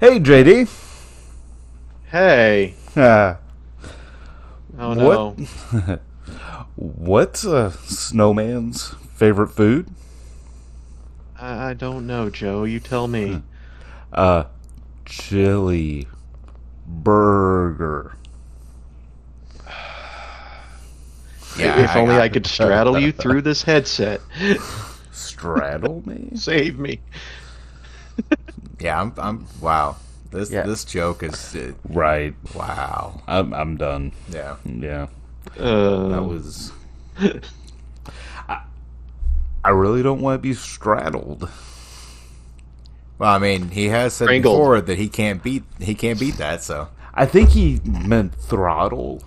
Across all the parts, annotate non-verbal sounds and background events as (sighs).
Hey, JD. Hey. (laughs) Uh, Oh no. What? (laughs) what's a snowman's favorite food? I, I don't know, Joe. You tell me. (laughs) Uh, chili burger. (sighs) Yeah, if I only I could straddle you through this headset. Straddle me? Save me. Yeah, I'm. I'm. Wow. This Yeah. this joke is. Uh, Right. wow. I'm, I'm done. Yeah. Yeah. Uh, That was. (laughs) I, I really don't want to be straddled. Well, I mean, he has said Strangled. before that he can't beat he can't beat that. So I think he meant throttle.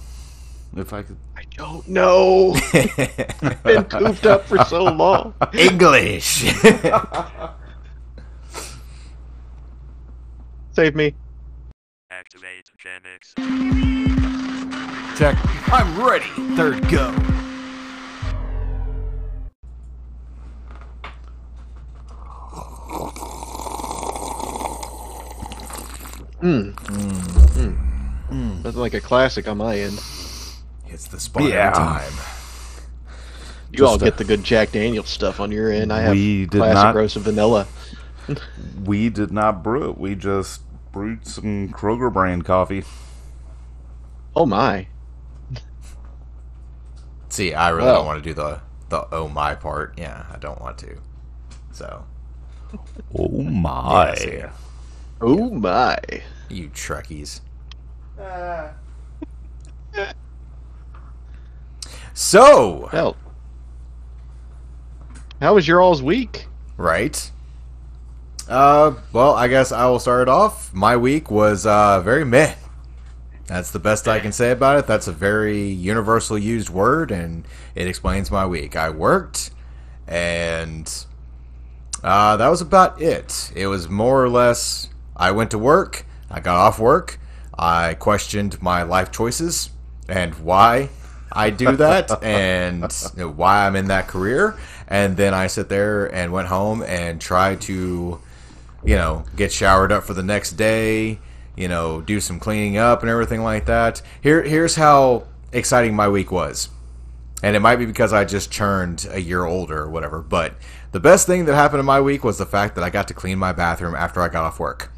If I could. I don't know. (laughs) I've Been cooped up for so long. English. (laughs) Save me. Activate Gen X. Check. I'm ready. Third go. Hmm. Mm. Nothing like a classic on my end. It's the spot Yeah. every time. You all Just, uh, get the good Jack Daniels stuff on your end. I have We did classic not- roast of vanilla. We did not brew it. We just brewed some Kroger brand coffee. Oh my. See, I really Well. don't want to do the the oh my part. Yeah, I don't want to. So Oh (laughs) my. Oh, yeah, see. Oh my. you Trekkies. Uh. So Well. How was your all's week? Right. Uh, well, I guess I will start it off. My week was uh, very meh. That's the best I can say about it. That's a very universal used word, and it explains my week. I worked, and uh, that was about it. It was more or less I went to work, I got off work, I questioned my life choices and why I do that, (laughs) and why I'm in that career. And then I sit there and went home and tried to, you know, get showered up for the next day, you know, do some cleaning up and everything like that. Here, here's how exciting my week was. And it might be because I just turned a year older or whatever, but the best thing that happened in my week was the fact that I got to clean my bathroom after I got off work.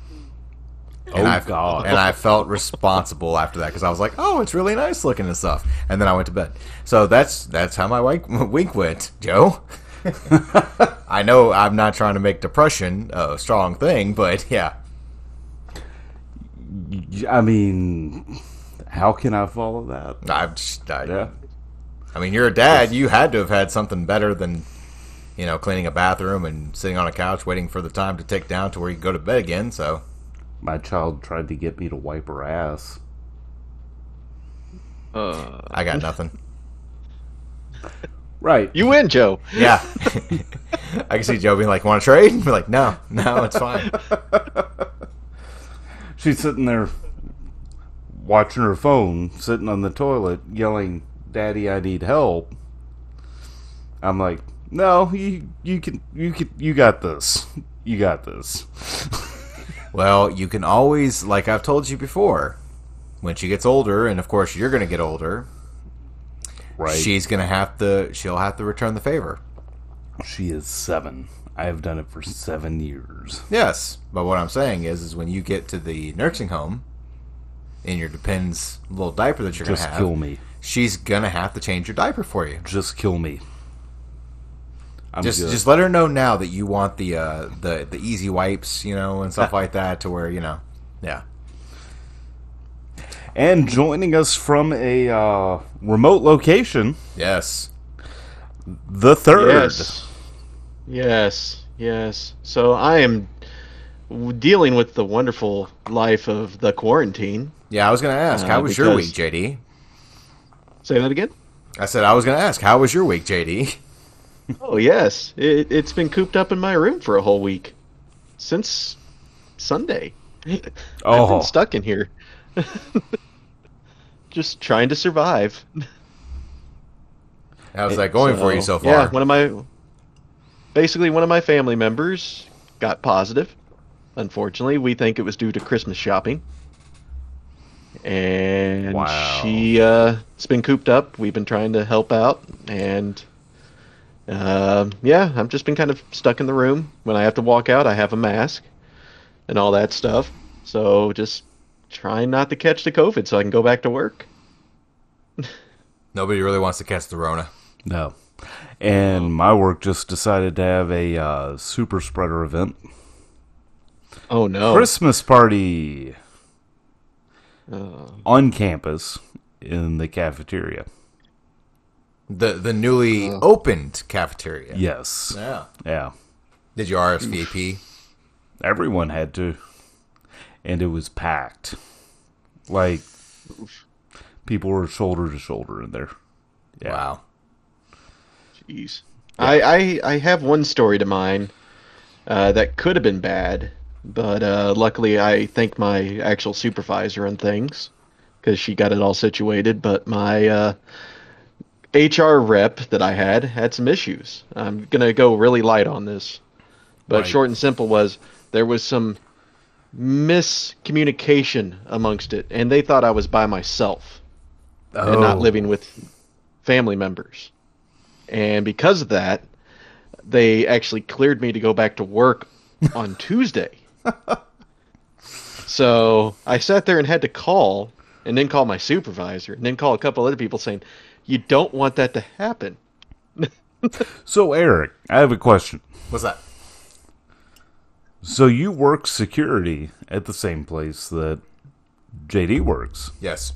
And Oh, I, God. And I felt responsible after that because I was like, "Oh, it's really nice looking and stuff." And then I went to bed. So that's that's how my week, (laughs) week went, Joe. (laughs) I know I'm not trying to make depression a strong thing, but (laughs) yeah, I mean, how can I follow that? I've just, I, Yeah. I mean, you're a dad. You had to have had something better than, you know, cleaning a bathroom and sitting on a couch waiting for the time to tick down to where you go to bed again. So My child tried to get me to wipe her ass. Uh, I got nothing. (laughs) Right. you win, Joe. Yeah, (laughs) I can see Joe being like, "Want to trade?" And be like, "No, no, it's fine." (laughs) She's sitting there watching her phone, sitting on the toilet, yelling, "Daddy, I need help." I'm like, "No, you you can you can you got this. You got this." (laughs) Well, you can always, like I've told you before, when she gets older, and of course you're going to get older, Right. she's going to have to, she'll have to return the favor. she is 7. I have done it for 7 years. Yes, but what I'm saying is, is when you get to the nursing home, in your depends little diaper that you're going to have, kill me. she's going to have to change your diaper for you. Just kill me. I'm Just, good. just let her know now that you want the, uh, the, the easy wipes, you know, and stuff (laughs) like that, to where you know, yeah. And joining us from a uh, remote location, Yes. the third. Yes. Yes. Yes. So I am dealing with the wonderful life of the quarantine. Yeah, I was going to ask, Uh, how was your week, JD? Say that again. I said I was going to ask, how was your week, JD? (laughs) Oh yes, it, it's been cooped up in my room for a whole week since Sunday. (laughs) I've Oh. been stuck in here, (laughs) just trying to survive. How's that going for you so far? Yeah, one of my basically one of my family members got positive. Unfortunately, we think it was due to Christmas shopping. And Wow. she uh, has been cooped up. We've been trying to help out, and um yeah, I've just been kind of stuck in the room. When I have to walk out, I have a mask and all that stuff. So just trying not to catch the COVID, so I can go back to work. Nobody really wants to catch the Rona. No. And my work just decided to have a uh, super spreader event. Oh no! Christmas party Uh, on campus in the cafeteria. The the newly opened cafeteria. Yes. Yeah. Yeah. Did you RSVP? Everyone had to. And it was packed. Like, people were shoulder to shoulder in there. Yeah. Wow. Jeez. I, I I have one story to mine uh, that could have been bad, but uh, luckily I thank my actual supervisor and things because she got it all situated. But my uh, HR rep that I had had some issues. I'm gonna go really light on this, but Right. short and simple was there was some miscommunication amongst it, and they thought I was by myself and not Oh. living with family members. And because of that, they actually cleared me to go back to work (laughs) on Tuesday. so I sat there and had to call, and then call my supervisor, and then call a couple other people saying, "You don't want that to happen." (laughs) So, Eric, I have a question. What's that? So, you work security at the same place that JD works. Yes.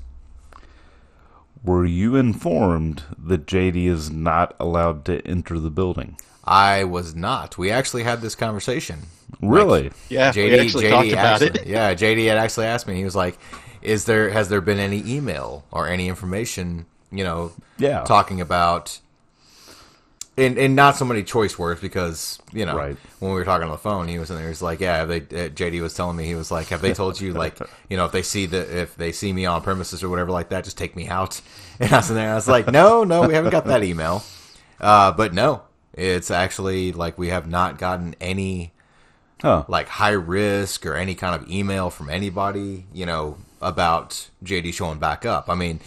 Were you informed that JD is not allowed to enter the building? I was not. We actually had this conversation. Really? Yeah, JD, we actually JD talked about actually, it. Yeah, JD had actually asked me. He was like, "Is there has there been any email or any information, you know, Yeah. talking about?" And and not so many choice words because you know Right. when we were talking on the phone, he was in there. He's like, "Yeah." They uh, JD was telling me he was like, "Have they told you like (laughs) you know if they see the if they see me on premises or whatever like that, just take me out?" (laughs) And I was in there. I was like, "No, no, we haven't got that email." Uh, but no, it's actually like we have not gotten any Huh. like high risk or any kind of email from anybody, you know, about JD showing back up. I mean,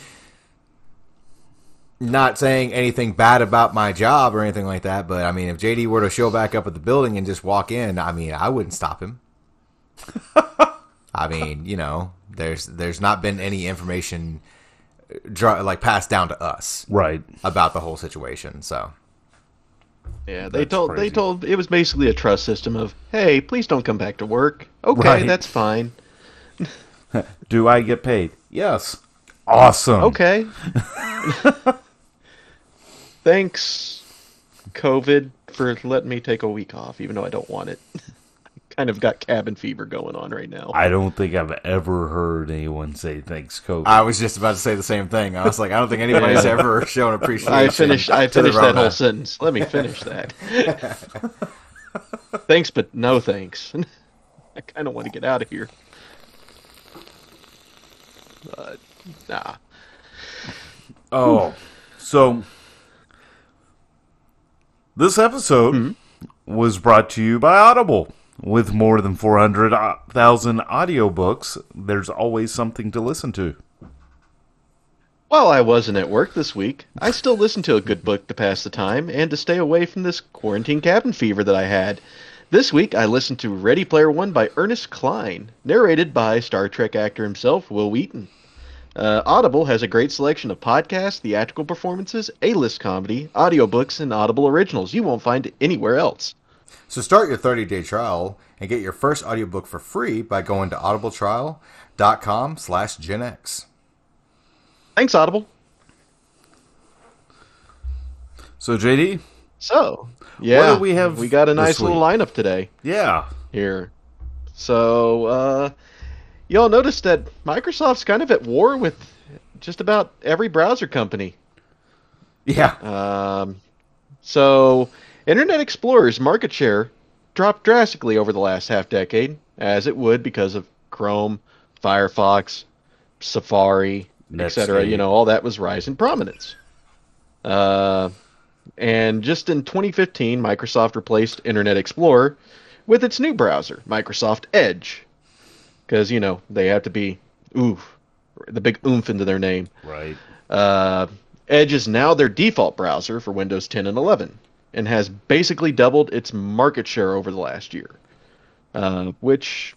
not saying anything bad about my job or anything like that, but I mean, if JD were to show back up at the building and just walk in, I mean, I wouldn't stop him. (laughs) I mean, you know, there's there's not been any information uh, dra- like passed down to us Right. about the whole situation. So, Yeah, they That's told crazy. they told it was basically a trust system of, "Hey, please don't come back to work." Okay, Right. that's fine. (laughs) Do I get paid? Yes. Awesome. Okay. (laughs) Thanks, COVID, for letting me take a week off, even though I don't want it. I (laughs) kind of got cabin fever going on right now. I don't think I've ever heard anyone say thanks, COVID. I was just about to say the same thing. I was like, I don't think anybody's ever (laughs) shown appreciation. I finished. I to the finished that Rona. whole sentence. Let me finish that. (laughs) thanks, but no thanks. I kind of want to get out of here. But nah. Oh, so this episode mm-hmm. was brought to you by Audible. With more than 400,000 audiobooks, there's always something to listen to. While I wasn't at work this week, I still listened to a good book to pass the time and to stay away from this quarantine cabin fever that I had. This week, I listened to Ready Player One by Ernest Cline, narrated by Star Trek actor himself, Wil Wheaton. Uh, Audible has a great selection of podcasts, theatrical performances, A-list comedy, audiobooks, and Audible originals you won't find anywhere else. So start your 30-day trial and get your first audiobook for free by going to audibletrial.com slash Gen X. Thanks, Audible. So, JD, So, yeah, do we have We got a nice little lineup today. yeah. here. So, uh, y'all noticed that Microsoft's kind of at war with just about every browser company. Yeah. Um, so, Internet Explorer's market share dropped drastically over the last half decade, as it would because of Chrome, Firefox, Safari, etc. You know, all that was rising prominence. Uh, and just in 2015, Microsoft replaced Internet Explorer with its new browser, Microsoft Edge. Because, you know, they have to be oof, the big oomph into their name. Right. Uh, Edge is now their default browser for Windows 10 and 11 and has basically doubled its market share over the last year. Uh, which,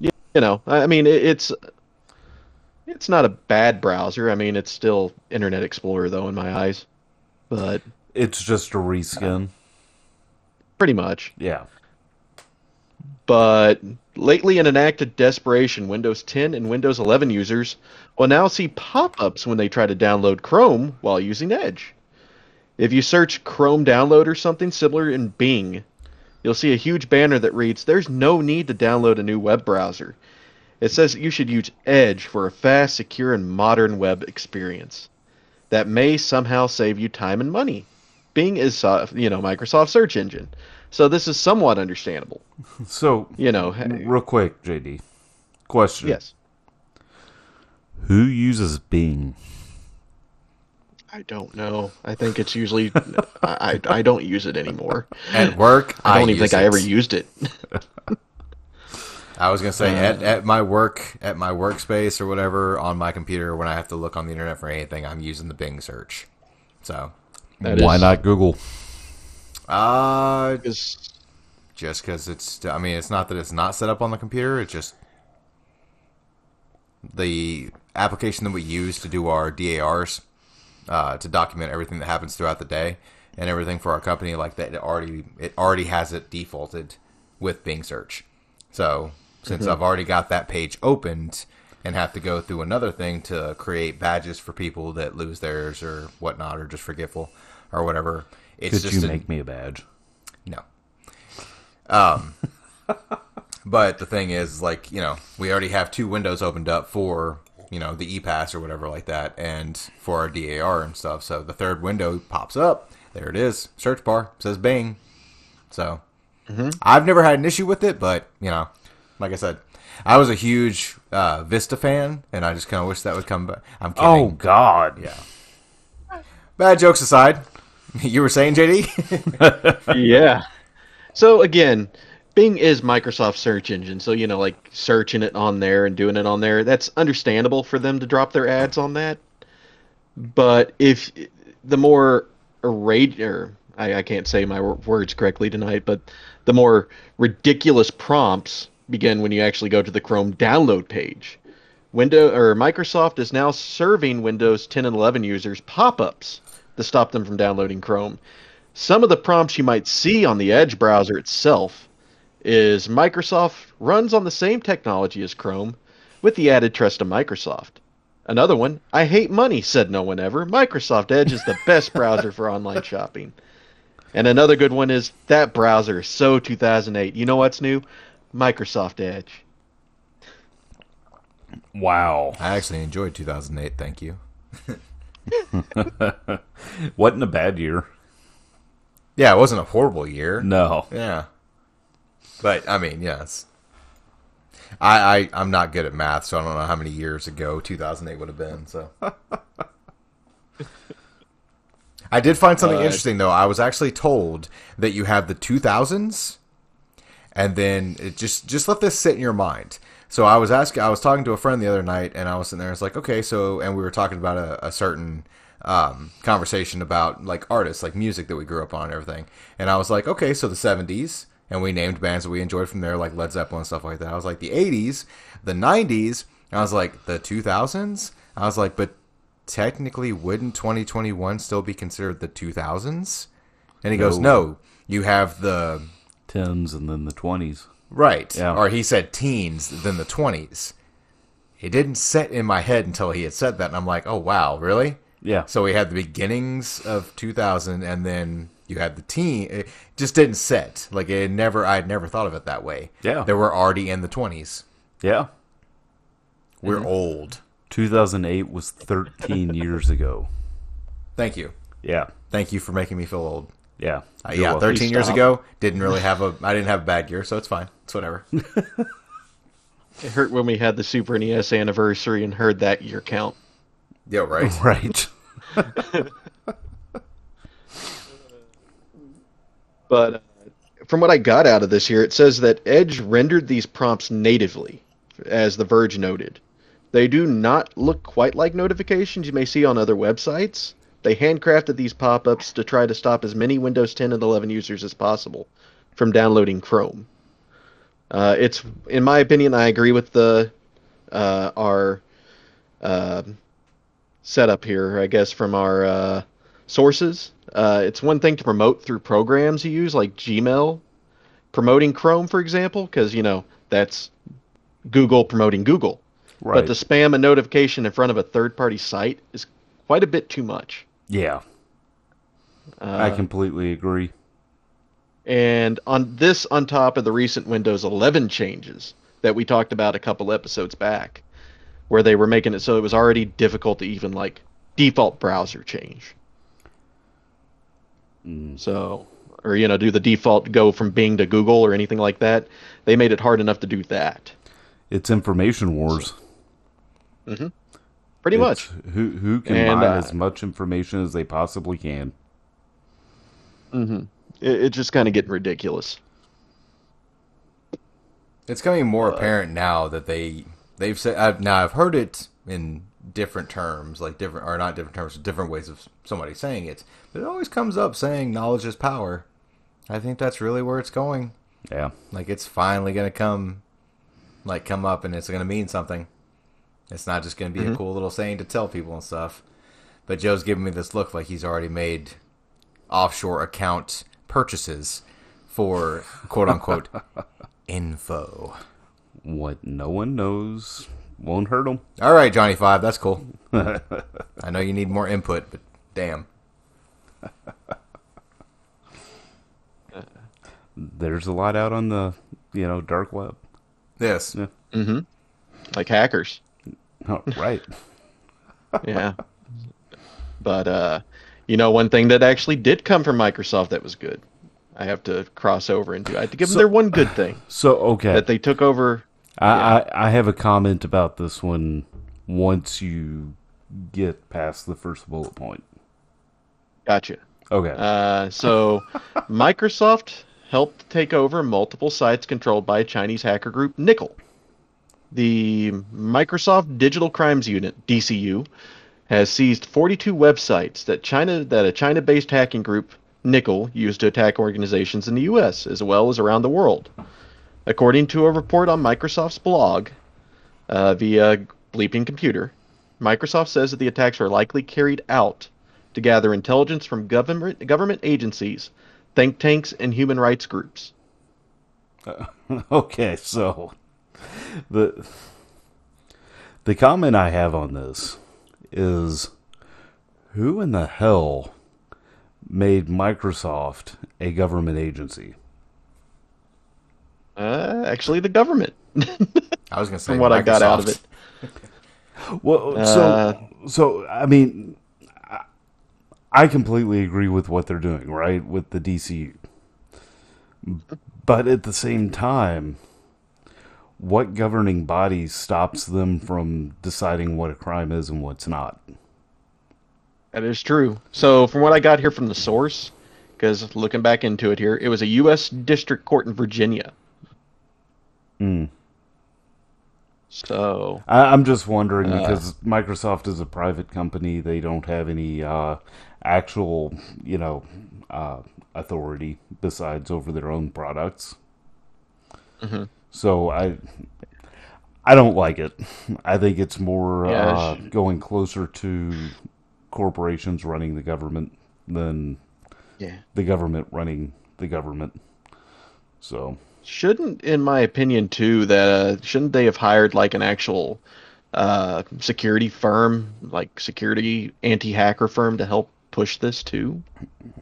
you know, I I mean, it's it's not a bad browser. I mean, it's still Internet Explorer though in my eyes, but It's just a reskin. pretty much. Yeah. But lately, in an act of desperation, Windows 10 and Windows 11 users will now see pop ups when they try to download Chrome while using Edge. If you search Chrome download or something similar in Bing, you'll see a huge banner that reads, There's no need to download a new web browser. It says that you should use Edge for a fast, secure, and modern web experience that may somehow save you time and money. Bing is, uh, you know, Microsoft search engine. So this is somewhat understandable. (laughs) So, You know, real quick, JD. Question. yes. Who uses Bing? I don't know. I think it's usually (laughs) I, I I don't use it anymore. At work, I don't even use think I ever used it. (laughs) I was gonna say uh, at, at my work at my workspace or whatever on my computer when I have to look on the internet for anything, I'm using the Bing search. So, That Why is- not Google? Uh, Is- just because it's I mean it's not that it's not set up on the computer. It's just the application that we use to do our DARs uh, to document everything that happens throughout the day and everything for our company like that. It already it already has it defaulted with Bing search. So since I've already got that page opened and have to go through another thing to create badges for people that lose theirs or whatnot or just forgetful or whatever, it's Could you make me a badge? no. Um, (laughs) but the thing is, like, you know, we already have two windows opened up for, you know, the ePass or whatever like that, and for our DAR and stuff. So the third window pops up. There it is. Search bar says Bing. So I've never had an issue with it, but you know, like I said, I was a huge uh, Vista fan, and I just kind of wish that would come back. I'm kidding. Oh God. yeah. Bad jokes aside, (laughs) you were saying, JD? (laughs) yeah. So again, Bing is Microsoft search engine, so you know, like searching it on there and doing it on there, that's understandable for them to drop their ads on that. But if the more or I, I can't say my words correctly tonight, but the more ridiculous prompts begin when you actually go to the Chrome download page. Window or Microsoft is now serving Windows 10 and 11 users pop-ups to stop them from downloading Chrome. Some of the prompts you might see on the Edge browser itself is Microsoft runs on the same technology as Chrome with the added trust of Microsoft. Another one, I hate money, said no one ever. Microsoft Edge is the best browser for online shopping. And another good one is that browser is so 2008. You know what's new? Microsoft Edge. Wow. I actually enjoyed 2008. Thank you. (laughs) (laughs) Wasn't a bad year. Yeah, it wasn't a horrible year. No. Yeah. But I mean, yes. I, I I'm not good at math, so I don't know how many years ago 2008 would have been. So (laughs) I did find something Uh, interesting though. I was actually told that you have the 2000s, and then it just just let this sit in your mind. So I was asking, I was talking to a friend the other night, and I was sitting there. And it's like, okay, so, and we were talking about a, a certain um, conversation about like artists, like music that we grew up on and everything. And I was like, okay, so the '70s, and we named bands that we enjoyed from there, like Led Zeppelin and stuff like that. I was like, the '80s, the '90s. I was like, the 2000s. I was like, but technically, wouldn't 2021 still be considered the 2000s? And he goes, No. no, you have the Tens and then the twenties. Right. Yeah. Or he said teens, then the 20s. It didn't set in my head until he had said that. And I'm like, oh, wow, really? Yeah. So we had the beginnings of 2000 and then you had the teen. It just didn't set. Like, it never, I had never thought of it that way. Yeah. They were already in the 20s. Yeah. We're Mm-hmm. old. 2008 was 13 years ago. Thank you. Yeah. Thank you for making me feel old. Yeah. Uh, yeah, welcome. 13 years ago, didn't really have a, I didn't have a bad year, so it's fine. It's whatever. (laughs) It hurt when we had the Super NES anniversary and heard that year count. yeah, right. (laughs) Right. (laughs) But uh, from what I got out of this here, it says that Edge rendered these prompts natively, as The Verge noted. They do not look quite like notifications you may see on other websites. They handcrafted these pop ups to try to stop as many Windows 10 and 11 users as possible from downloading Chrome. Uh, it's, in my opinion, I agree with the uh, our uh, setup here, I guess, from our uh, sources. Uh, it's one thing to promote through programs you use, like Gmail, promoting Chrome, for example, because, you know, that's Google promoting Google. Right. But the spam and notification in front of a third party site is quite a bit too much. Yeah, Uh, I completely agree. And on this, on top of the recent Windows 11 changes that we talked about a couple episodes back, where they were making it so it was already difficult to even like default browser change. Mm. So, or you know, do the default go from Bing to Google or anything like that. They made it hard enough to do that. It's information wars. Pretty much. Who who can And, mine uh, as much information as they possibly can? It, it's just kind of getting ridiculous. It's becoming more apparent now that they they've said I've, now I've heard it in different terms, like different or not different terms, different ways of somebody saying it. But it always comes up saying knowledge is power. I think that's really where it's going. Yeah. Like it's finally gonna come, like come up, and it's gonna mean something. It's not just gonna be a mm-hmm. cool little saying to tell people and stuff. But Joe's giving me this look like he's already made offshore account purchases for quote unquote (laughs) info. What no one knows won't hurt them. All right, Johnny Five, that's cool. (laughs) I know you need more input, but damn. There's a lot out on the you know dark web. Yes. Yeah. Mm-hmm. Like hackers. (laughs) Oh, right. Yeah. but uh you know one thing that actually did come from Microsoft that was good. I have to cross over into I have to give them their one good thing. (sighs) So okay, That they took over I, I I have a comment about this one. Once you get past the first bullet point. gotcha. Okay. Uh, so, (laughs) Microsoft helped take over multiple sites controlled by a Chinese hacker group, Nickel. The Microsoft Digital Crimes Unit (DCU) has seized 42 websites that China that a China-based hacking group, Nickel, used to attack organizations in the U.S. as well as around the world. According to a report on Microsoft's blog uh, via Bleeping Computer, Microsoft says that the attacks are likely carried out to gather intelligence from government government agencies, think tanks, and human rights groups. (laughs) okay, so the the comment I have on this is who in the hell made Microsoft a government agency? Uh, actually, the government. (laughs) I was gonna say From what I got out of it. (laughs) Well, Uh, so so I mean, I, I completely agree with what they're doing, right, with the DCU. But at the same time, what governing body stops them from deciding what a crime is and what's not? That is true. So, from what I got here from the source, because looking back into it here, it was a U.S. District Court in Virginia. Mm. So, I, I'm just wondering Uh. because Microsoft is a private company; they don't have any uh, actual, you know, uh, authority besides over their own products. Mm-hmm. So I, I don't like it. I think it's more Yeah, uh, going closer to corporations running the government than yeah. the government running the government. So Shouldn't, in my opinion, too, that uh, shouldn't they have hired like an actual uh, security firm, like security anti-hacker firm, to help push this too?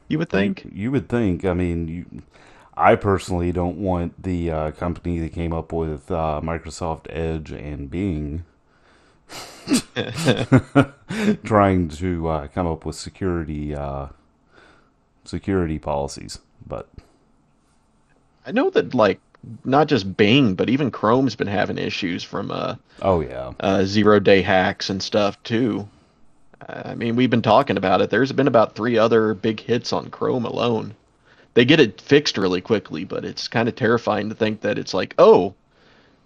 You would think. You would think. I mean, you, I personally don't want the uh, company that came up with uh, Microsoft Edge and Bing (laughs) (laughs) trying to uh, come up with security uh, security policies. But I know that like not just Bing, but even Chrome's been having issues from uh, oh yeah, uh, zero day hacks and stuff too. I mean, we've been talking about it. There's been about three other big hits on Chrome alone they get it fixed really quickly, but it's kind of terrifying to think that it's like, oh,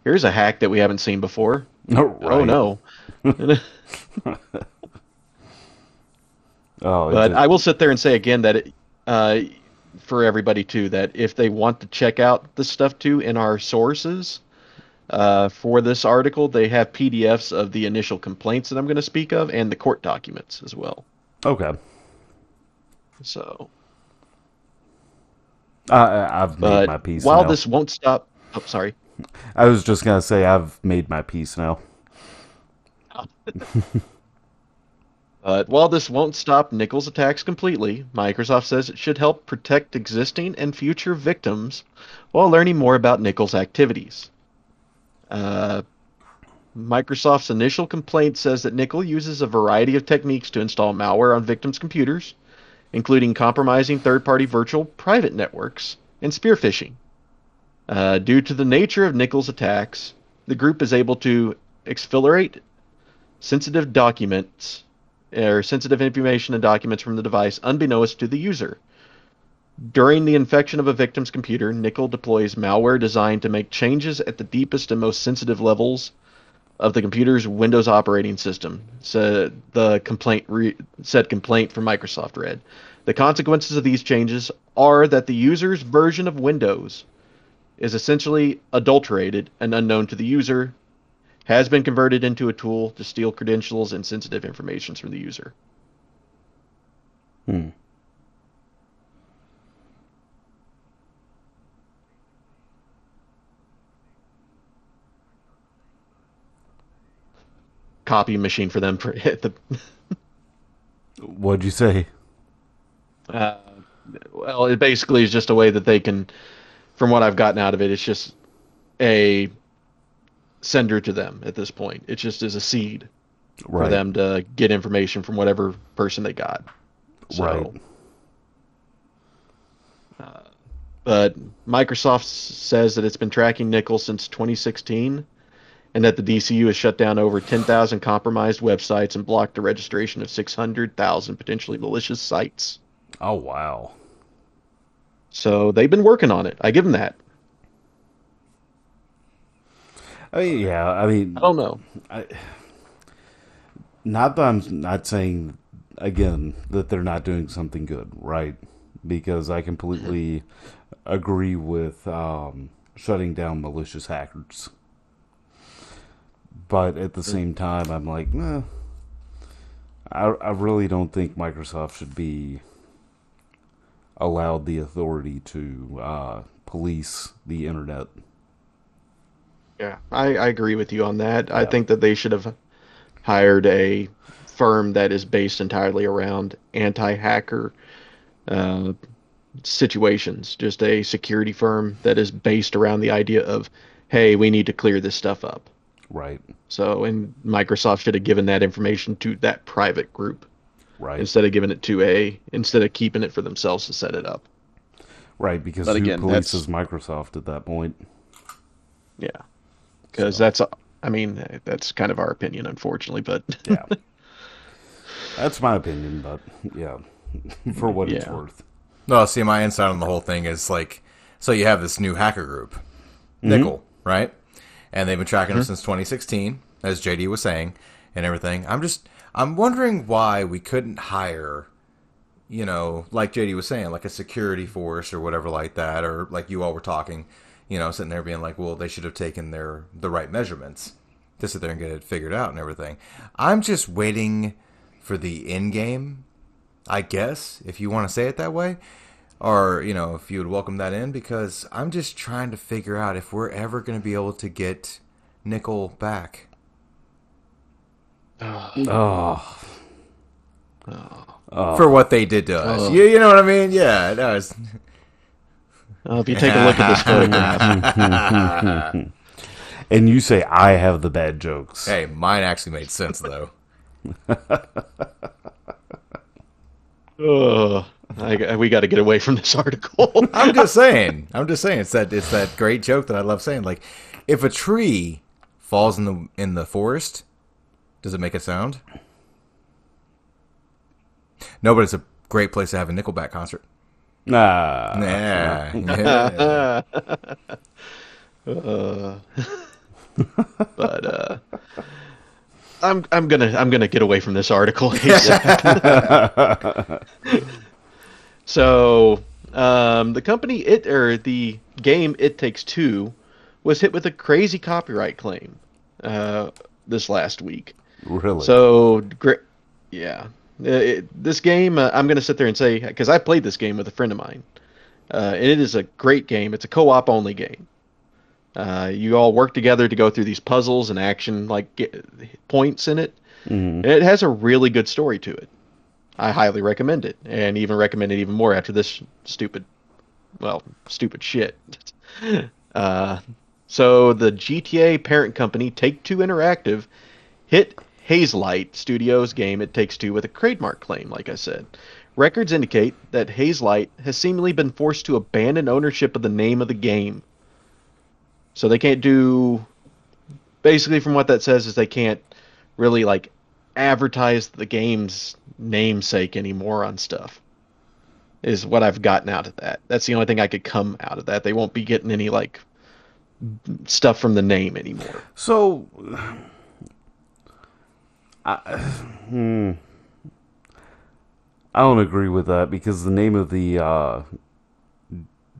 here's a hack that we haven't seen before. Oh, Oh no. (laughs) Oh, But I will sit there and say again that it, uh, for everybody too, that if they want to check out the stuff too in our sources uh, for this article, they have PDFs of the initial complaints that I'm going to speak of and the court documents as well. okay. So, I- I, I've made my peace. while now. this won't stop, oh, sorry. I was just gonna say I've made my peace now. (laughs) But while this won't stop Nickel's attacks completely, Microsoft says it should help protect existing and future victims while learning more about Nickel's activities. Uh, Microsoft's initial complaint says that Nickel uses a variety of techniques to install malware on victims' computers, including compromising third party virtual private networks and spear phishing. Uh, due to the nature of Nickel's attacks, the group is able to exfiltrate sensitive documents or sensitive information and documents from the device unbeknownst to the user. During the infection of a victim's computer, Nickel deploys malware designed to make changes at the deepest and most sensitive levels of the computer's Windows operating system. Said the complaint re- said complaint from Microsoft read. The consequences of these changes are that the user's version of Windows is essentially adulterated and unknown to the user, has been converted into a tool to steal credentials and sensitive information from the user. Hmm. Copy machine for them for (laughs) hit the What'd you say? uh, well, it basically is just a way that they can, from what I've gotten out of it, it's just a sender to them at this point. It just is a seed for them to get information from whatever person they got. So, Right. uh, but Microsoft says that it's been tracking Nickel since 2016, and that the DCU has shut down over 10,000 compromised websites and blocked the registration of 600,000 potentially malicious sites. Oh wow. So they've been working on it. I give them that. I mean, yeah. I mean, I don't know. I, not that I'm not saying again that they're not doing something good, right? Because I completely (laughs) agree with um, shutting down malicious hackers. But at the same time, I'm like, nah, I, I really don't think Microsoft should be allowed the authority to uh, police the internet. Yeah, I, I agree with you on that. I think that they should have hired a firm that is based entirely around anti-hacker uh, situations. Just a security firm that is based around the idea of, hey, we need to clear this stuff up. Right, So, and Microsoft should have given that information to that private group right, instead of giving it to a instead of keeping it for themselves to set it up. right. Because But who again, polices Microsoft at that point? Yeah, because that's I mean that's kind of our opinion, unfortunately, but (laughs) Yeah. That's my opinion, but yeah, (laughs) for what it's worth. No, see, my insight on the whole thing is like, so you have this new hacker group, mm-hmm. Nickel, right? And they've been tracking him mm-hmm. since 2016, as JD was saying, and everything. I'm just, I'm wondering why we couldn't hire, you know, like JD was saying, like a security force or whatever like that, or like you all were talking, you know, sitting there being like, well, they should have taken their the right measurements to sit there and get it figured out and everything. I'm just waiting for the end game I guess, if you want to say it that way, or you know, if you would welcome that in, because I'm just trying to figure out if we're ever going to be able to get Nickel back. Oh, oh. for what they did to us. Oh. You, you know what I mean? Yeah, that was. Uh, if you take a look at this (laughs) photograph, (laughs) and you say I have the bad jokes. Hey, mine actually made sense though. (laughs) ugh, I, we got to get away from this (laughs) article. I'm just saying. I'm just saying. It's that it's that great joke that I love saying. Like, if a tree falls in the in the forest, does it make a sound? No, but it's a great place to have a Nickelback concert. Nah. Yeah. (laughs) yeah. Uh, but uh, I'm I'm gonna I'm gonna get away from this article. (laughs) so um, the company it or the game It Takes Two was hit with a crazy copyright claim uh, this last week. Really? So great, yeah. Uh, it, this game, uh, I'm going to sit there and say because I played this game with a friend of mine, uh, and it is a great game. It's a co-op only game. Uh, you all work together to go through these puzzles and action like points in it. Mhm. And it has a really good story to it. I highly recommend it, and even recommend it even more after this stupid, well, stupid shit. (laughs) uh, so the GTA parent company Take Two Interactive hit Hazelight Studios game It Takes Two with a trademark claim. Like I said, records indicate that Hazelight has seemingly been forced to abandon ownership of the name of the game. So they can't do. Basically, from what that says, is they can't really like advertise the game's namesake anymore on stuff. Is what I've gotten out of that. That's the only thing I could come out of that. They won't be getting any like stuff from the name anymore. So, I, hmm, I don't agree with that because the name of the uh,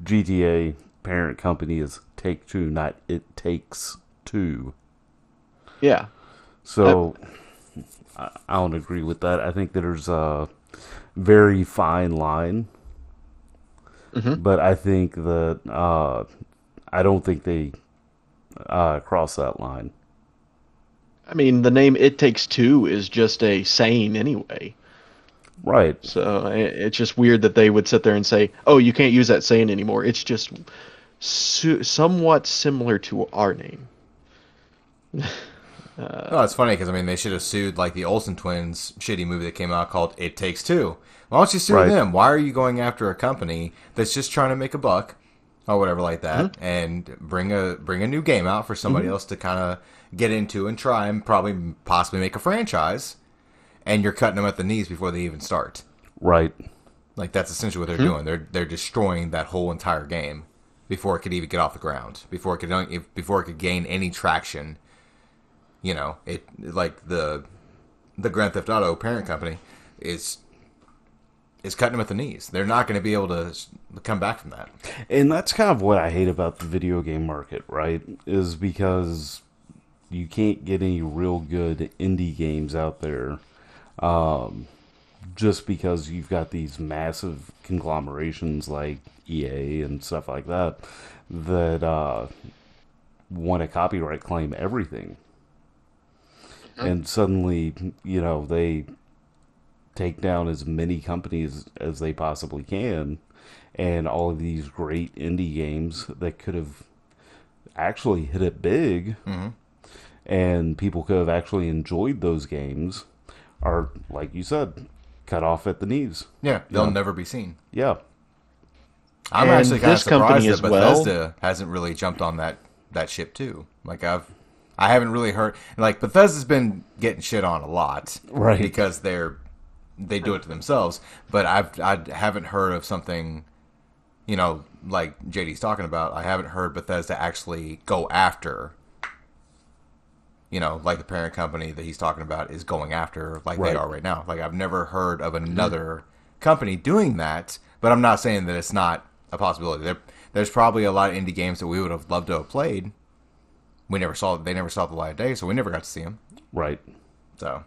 GTA parent company is Take Two, not It Takes Two. Yeah. So, I, I don't agree with that. I think there's a very fine line, Mhm. but I think that uh, I don't think they uh, cross that line. I mean, the name It Takes Two is just a saying anyway. Right. So it's just weird that they would sit there and say, "Oh, you can't use that saying anymore." It's just su- somewhat similar to our name. (laughs) Uh, oh, it's funny because I mean they should have sued like the Olsen twins shitty movie that came out called It Takes Two. Why don't you sue Right. them? Why are you going after a company that's just trying to make a buck or whatever like that mm-hmm. and bring a bring a new game out for somebody mm-hmm. else to kind of get into and try and probably possibly make a franchise and you're cutting them at the knees before they even start. Right. Like that's essentially what they're mm-hmm. doing. They're they're destroying that whole entire game before it could even get off the ground. Before it could before it could gain any traction. You know, it like the the Grand Theft Auto parent company is is cutting them at the knees. They're not going to be able to come back from that. And that's kind of what I hate about the video game market, right? Is because you can't get any real good indie games out there um, just because you've got these massive conglomerations like EA and stuff like that that uh, want to copyright claim everything. And suddenly, you know, they take down as many companies as they possibly can and all of these great indie games that could have actually hit it big mm-hmm. and people could have actually enjoyed those games are like you said cut off at the knees Yeah, they'll Yeah. never be seen. yeah I'm And actually kind of this company surprised that as well- Bethesda hasn't really jumped on that that ship too. Like I've I haven't really heard like Bethesda's been getting shit on a lot, Right. Because they're they do it to themselves. But I've I haven't heard of something, you know, like JD's talking about. I haven't heard Bethesda actually go after. You know, like the parent company that he's talking about is going after, like Right. they are right now. Like I've never heard of another company doing that, but I'm not saying that it's not a possibility. There, there's probably a lot of indie games that we would have loved to have played. We never saw. They never saw the light of day, so we never got to see them. right So,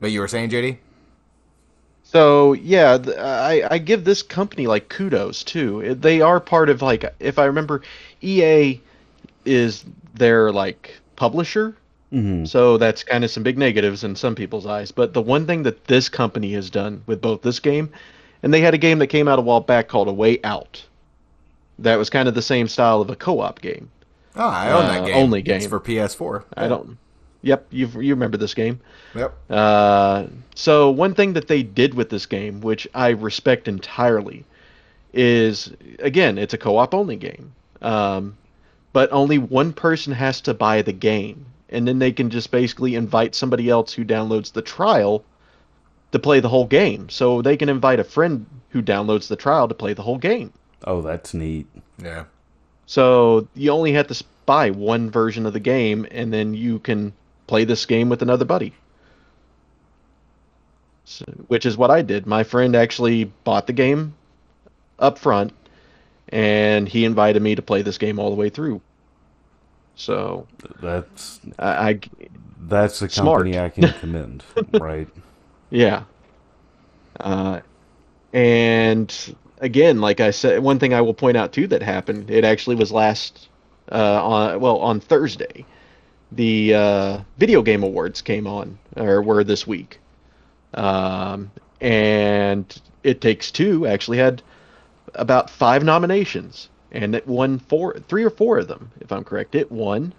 but you were saying, JD? So yeah, th- I I give this company like kudos too. They are part of like if I remember, EA is their like publisher. Mhm. So that's kind of some big negatives in some people's eyes. But the one thing that this company has done with both this game, and they had a game that came out a while back called A Way Out. That was kind of the same style of a co-op game. Oh, I own Uh, that game. only It's game. for PS4. I don't. Yep, you you remember this game. Yep. Uh, so one thing that they did with this game, which I respect entirely, is again it's a co-op only game, um, but only one person has to buy the game, and then they can just basically invite somebody else who downloads the trial to play the whole game. So they can invite a friend who downloads the trial to play the whole game. Oh, that's neat. Yeah. So you only have to buy one version of the game, and then you can play this game with another buddy. So, which is what I did. My friend actually bought the game up front, and he invited me to play this game all the way through. So That's I, I that's a Smart. company I can commend. (laughs) right. Yeah. Uh, and again, like I said, one thing I will point out too that happened. It actually was last uh, on well on Thursday. The uh, video game awards came on or were this week, um, and It Takes Two actually had about five nominations, and it won four, three or four of them, if I'm correct. It won.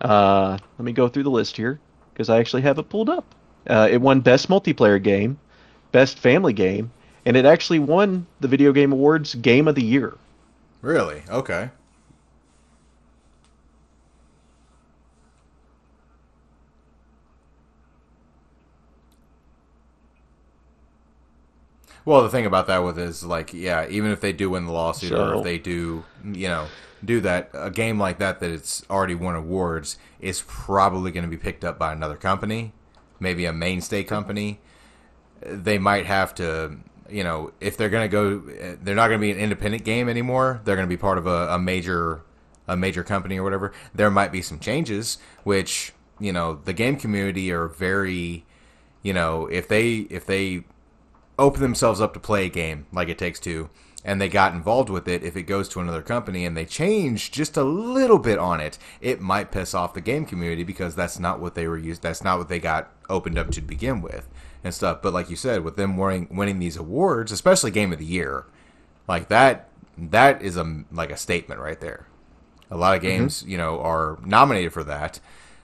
Uh, let me go through the list here because I actually have it pulled up. Uh, it won Best Multiplayer Game, Best Family Game, and it actually won the Video Game Awards Game of the Year. Really? Okay. Well, the thing about that with is like, yeah, even if they do win the lawsuit, or if they do, you know, do that, a game like that that it's already won awards is probably going to be picked up by another company, maybe a mainstay company. They might have to, you know, if they're going to go, eh, they're not going to be an independent game anymore. They're going to be part of a, a major, a major company or whatever. There might be some changes, which you know, the game community are very, you know, if they if they open themselves up to play a game like it takes two and they got involved with it if it goes to another company and they change just a little bit on it it might piss off the game community because that's not what they were used that's not what they got opened up to begin with and stuff but like you said with them winning winning these awards especially game of the year like that that is a like a statement right there. A lot of mm-hmm. games you know are nominated for that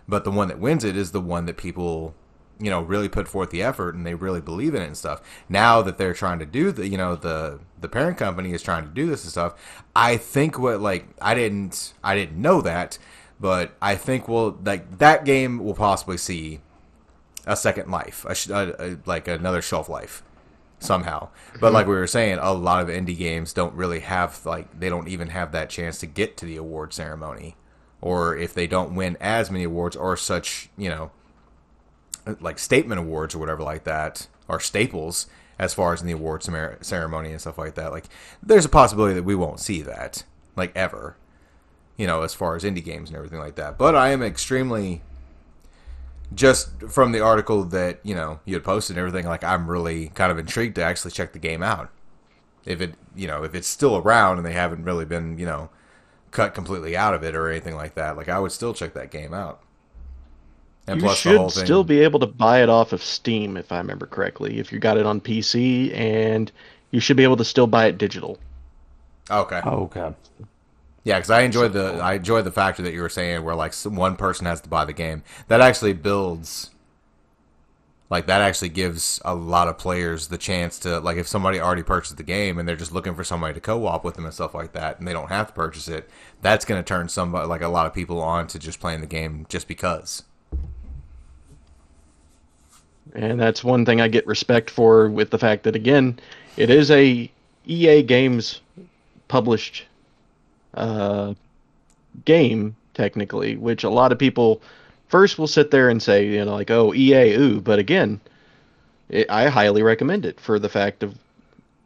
but the one that wins it is the one that people you know really put forth the effort and they really believe in it and stuff. Now that they're trying to do the you know the the parent company is trying to do this and stuff i think what like i didn't i didn't know that but i think we'll like that game will possibly see a second life a, a, a, like another shelf life somehow. But like we were saying a lot of indie games don't really have like they don't even have that chance to get to the award ceremony. Or if they don't win as many awards or such you know like statement awards or whatever like that are staples as far as in the award ceremony and stuff like that like there's a possibility that we won't see that like ever you know as far as indie games and everything like that. But i am extremely just from the article that you know you had posted and everything like i'm really kind of intrigued to actually check the game out if it you know if it's still around and they haven't really been you know cut completely out of it or anything like that like i would still check that game out and you plus the should whole thing still be able to buy it off of Steam, if I remember correctly, if you got it on PC, and you should be able to still buy it digital. okay Oh, okay. Yeah, because I enjoy the I enjoy the factor that you were saying where like some, one person has to buy the game. That actually builds, like that actually gives a lot of players the chance to like if somebody already purchased the game and they're just looking for somebody to co-op with them and stuff like that, and they don't have to purchase it. That's going to turn somebody like a lot of people on to just playing the game just because. And that's one thing I get respect for with the fact that again, it is a EA Games published uh, game technically, which a lot of people first will sit there and say, you know, like, oh, EA, ooh, but again, it, I highly recommend it for the fact of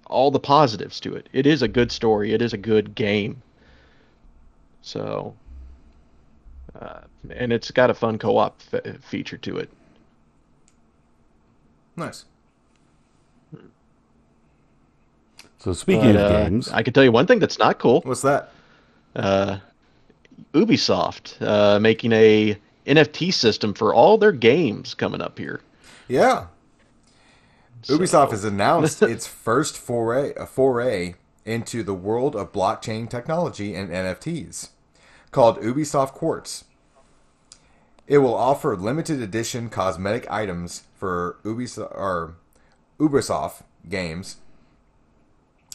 all the positives to it. It is a good story. It is a good game. So, uh, and it's got a fun co-op fe- feature to it. Nice. So speaking But, of uh, games, I can tell you one thing that's not cool. What's that? Uh, Ubisoft uh, making a NFT system for all their games coming up here. Yeah. Ubisoft has announced (laughs) its first foray a foray into the world of blockchain technology and NFTs, called Ubisoft Quartz. It will offer limited edition cosmetic items for Ubisoft or Ubisoft games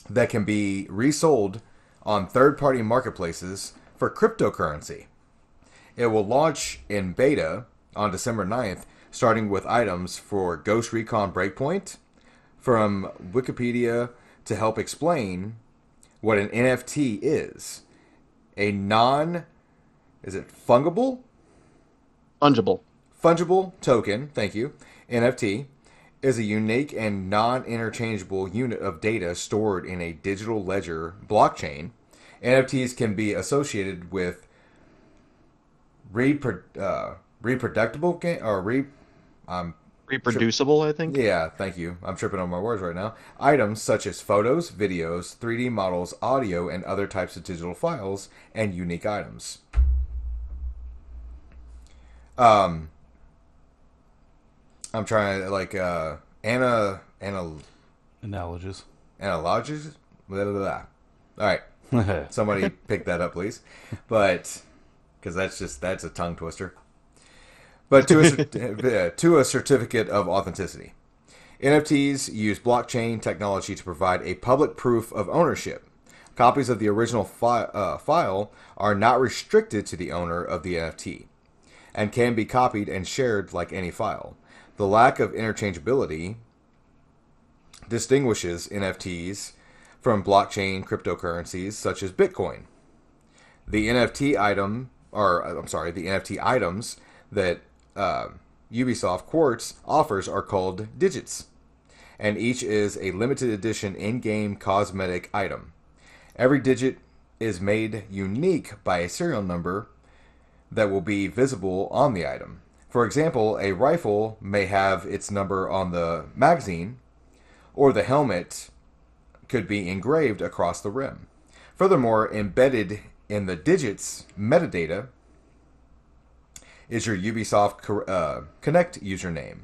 that can be resold on third-party marketplaces for cryptocurrency. It will launch in beta on December 9th, starting with items for Ghost Recon Breakpoint, from Wikipedia to help explain what an NFT is. A non is it fungible? Fungible. Fungible token, thank you, NFT, is a unique and non interchangeable unit of data stored in a digital ledger blockchain. NFTs can be associated with repro- uh, reproducible ga- or re- um, Reproducible, I think. yeah, thank you. I'm tripping on my words right now. Items such as photos, videos, 3D models, audio, and other types of digital files, and unique items. Um, I'm trying to like uh, Anna Anna Analogies. analogies. Blah, blah, blah. All right, (laughs) somebody (laughs) pick that up, please. But because that's just that's a tongue twister. But to a, (laughs) to a certificate of authenticity. NFTs use blockchain technology to provide a public proof of ownership. Copies of the original fi- uh, file are not restricted to the owner of the NFT and can be copied and shared like any file. The lack of interchangeability distinguishes NFTs from blockchain cryptocurrencies such as Bitcoin. The NFT item, or uh, I'm sorry, the NFT items that uh, Ubisoft Quartz offers are called digits, and each is a limited edition in-game cosmetic item. Every digit is made unique by a serial number that will be visible on the item. For example, a rifle may have its number on the magazine, or the helmet could be engraved across the rim. Furthermore, embedded in the digits metadata is your Ubisoft uh, Connect username.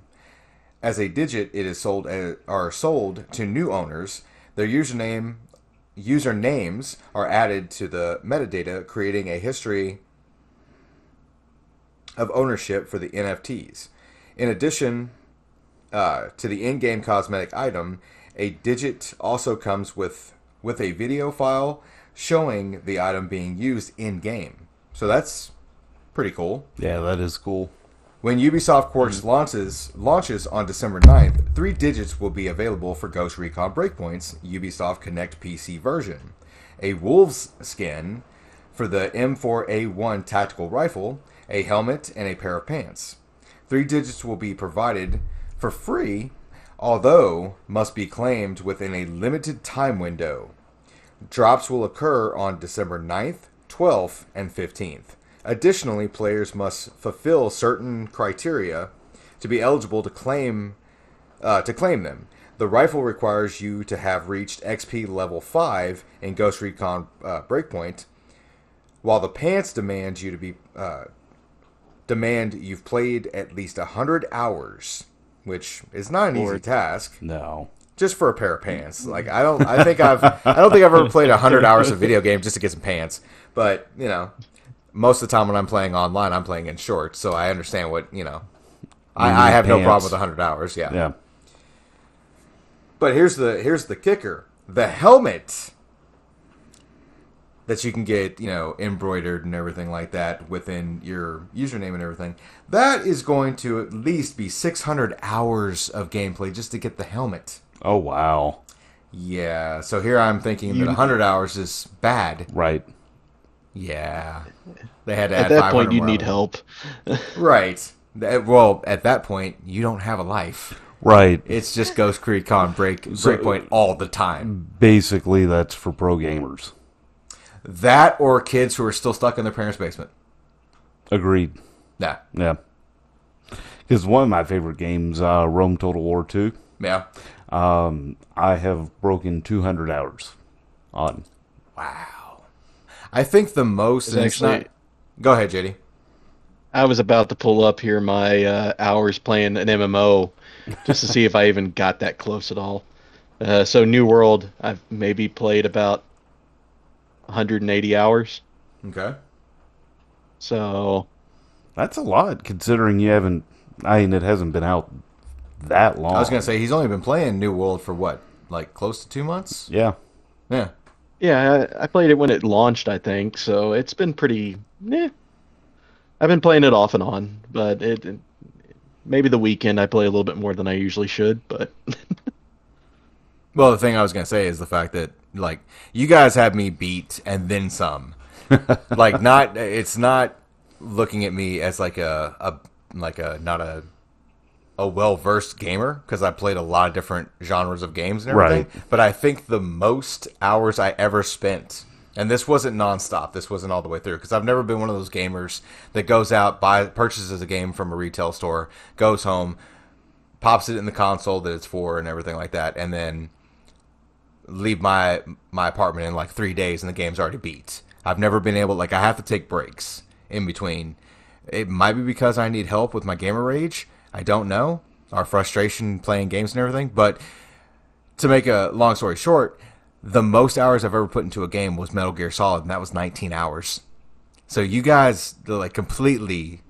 As a digit, it is sold uh, are sold to new owners. Their username usernames are added to the metadata, creating a history of ownership for the NFTs. In addition uh, to the in-game cosmetic item, a digit also comes with with a video file showing the item being used in game. So that's pretty cool. Yeah, that is cool. When Ubisoft Quartz mm. launches launches on December 9th, three digits will be available for Ghost Recon Breakpoint's Ubisoft Connect PC version. A wolf's skin for the M4A1 tactical rifle, a helmet, and a pair of pants. Three digits will be provided for free, although must be claimed within a limited time window. Drops will occur on December 9th, 12th, and 15th. Additionally, players must fulfill certain criteria to be eligible to claim uh, to claim them. The rifle requires you to have reached XP level 5 in Ghost Recon uh, Breakpoint, while the pants demand you to be uh, demand you've played at least 100 hours, which is not an easy task No. just for a pair of pants. Like I don't, I think I've, I don't think I've ever played hundred hours of video game just to get some pants. But you know, most of the time when I'm playing online, I'm playing in shorts, so I understand what you know. I, I have no problem pants. with hundred hours. Yeah. Yeah. But here's the here's the kicker: the helmet that you can get, you know, embroidered and everything like that within your username and everything. That is going to at least be 600 hours of gameplay just to get the helmet. Oh wow. Yeah, so here I'm thinking that You- 100 hours is bad. Right. Yeah. They had to add At that point, you need help. (laughs) Right. That- Well, at that point, you don't have a life. Right. It's just Ghost Recon Break Breakpoint all the time. Basically, that's for pro gamers. That or kids who are still stuck in their parents' basement. Agreed. Yeah. Yeah. Because one of my favorite games, uh, Rome Total War 2, Yeah. um, I have broken 200 hours on. Wow. I think the most It's and it's actually- not- Go ahead, JD. I was about to pull up here my uh, hours playing an MMO (laughs) just to see if I even got that close at all. Uh, so New World, I've maybe played about 180 hours. Okay. So That's a lot considering you haven't. I mean, it hasn't been out that long. I was going to say he's only been playing New World for what? Like close to 2 months? Yeah. Yeah. yeah, I, I played it when it launched, I think. So it's been pretty. Eh. I've been playing it off and on, but it, it maybe the weekend I play a little bit more than I usually should. But (laughs) Well, the thing I was gonna say is the fact that like you guys have me beat and then some. (laughs) like not, it's not looking at me as like a, a like a not a a well versed gamer because I played a lot of different genres of games and everything. Right. But I think the most hours I ever spent, and this wasn't nonstop. This wasn't all the way through because I've never been one of those gamers that goes out, buy purchases a game from a retail store, goes home, pops it in the console that it's for, and everything like that, and then leave my my apartment in like three days and the game's already beat. I've never been able like I have to take breaks in between. It might be because I need help with my gamer rage. I don't know. Our frustration playing games and everything. But to make a long story short, the most hours I've ever put into a game was Metal Gear Solid, and that was 19 hours. So you guys like completely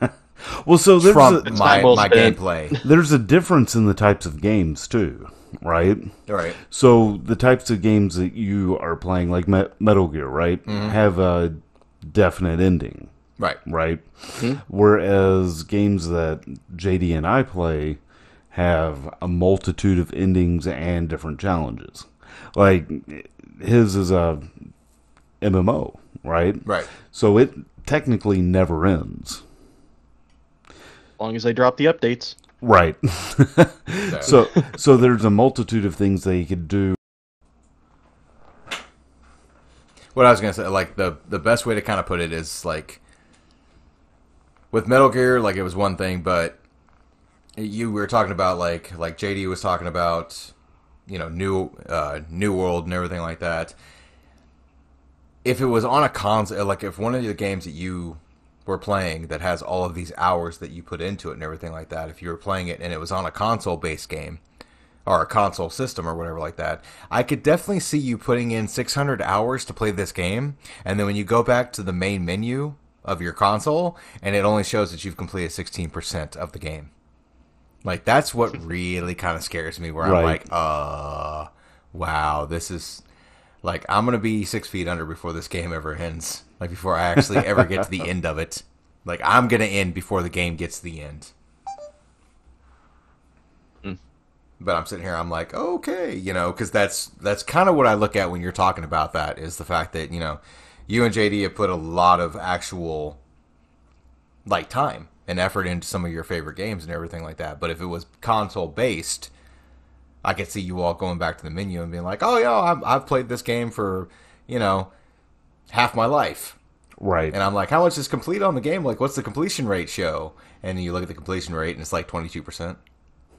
(laughs) Well, so there's a, my, my gameplay. there's a difference in the types of games too, right? Right. So the types of games that you are playing, like Me- Metal Gear, right, mm-hmm. have a definite ending, Right. right? Mm-hmm. Whereas games that JD and I play have a multitude of endings and different challenges. Like his is a MMO, right? Right. So it technically never ends. As long as they drop the updates. Right. (laughs) so so there's a multitude of things that you could do. what I was gonna say, like the the best way to kind of put it is like with Metal Gear, like it was one thing, but you were talking about like like JD was talking about, you know, new uh, New World and everything like that. If it was on a console, like if one of the games that you were playing that has all of these hours that you put into it and everything like that, if you were playing it and it was on a console based game, or a console system or whatever like that, I could definitely see you putting in 600 hours to play this game, and then when you go back to the main menu of your console, and it only shows that you've completed 16% of the game. Like that's what really kind of scares me. Where I'm like, uh, wow, this is like I'm gonna be six feet under before this game ever ends. Like before I actually ever get to the end of it. Like I'm gonna end before the game gets to the end. Hmm. but I'm sitting here, I'm like, okay, you know, because that's that's kind of what I look at when you're talking about that is the fact that you know, you and JD have put a lot of actual like time and effort into some of your favorite games and everything like that. But if it was console based, I could see you all going back to the menu and being like, oh yeah, I've, I've played this game for you know half my life. Right. And I'm like, how much is complete on the game? Like, what's the completion rate show? And you look at the completion rate, and it's like 22%.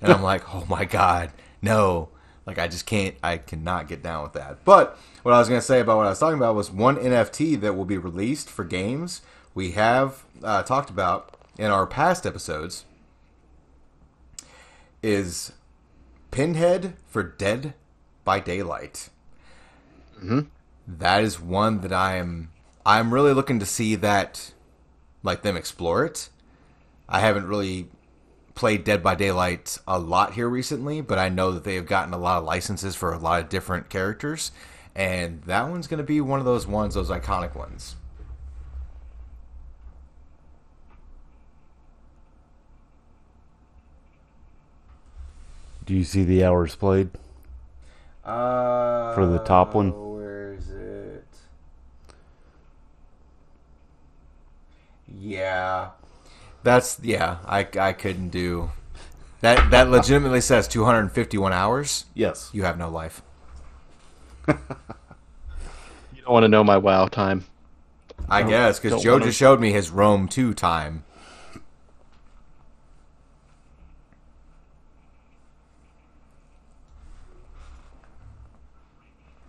And I'm (laughs) like, oh my god, no! Like, I just can't, I cannot get down with that. But what I was gonna say about what I was talking about was one NFT that will be released for games we have uh, talked about in our past episodes is Pinhead for Dead by Daylight. Mm-hmm. That is one that I am. I'm really looking to see that, like them explore it. I haven't really played Dead by Daylight a lot here recently, but I know that they have gotten a lot of licenses for a lot of different characters, and that one's going to be one of those ones, those iconic ones. Do you see the hours played? Uh, For the top one? Where is it? Yeah, that's yeah. I I couldn't do that. That legitimately says 251 hours. Yes. You have no life. (laughs) You don't want to know my WoW time. I guess because don't Joe wanna- just showed me his Rome 2 time.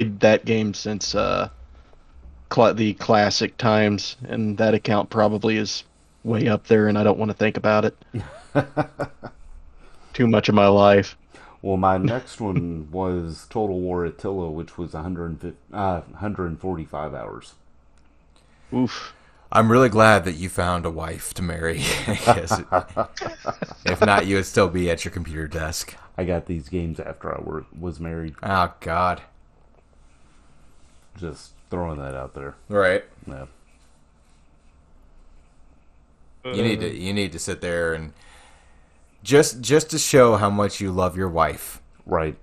Played That game since uh, cla the classic times, and that account probably is way up there, and I don't want to think about it. (laughs) Too much of my life. Well, my next one was Total War Attila, which was 150, uh, 145 hours. Oof. I'm really glad that you found a wife to marry. (laughs) if not, you would still be at your computer desk. I got these games after I were, was married. Oh God. Just throwing that out there. Right. Yeah. You need to you need to sit there and just just to show how much you love your wife. Right.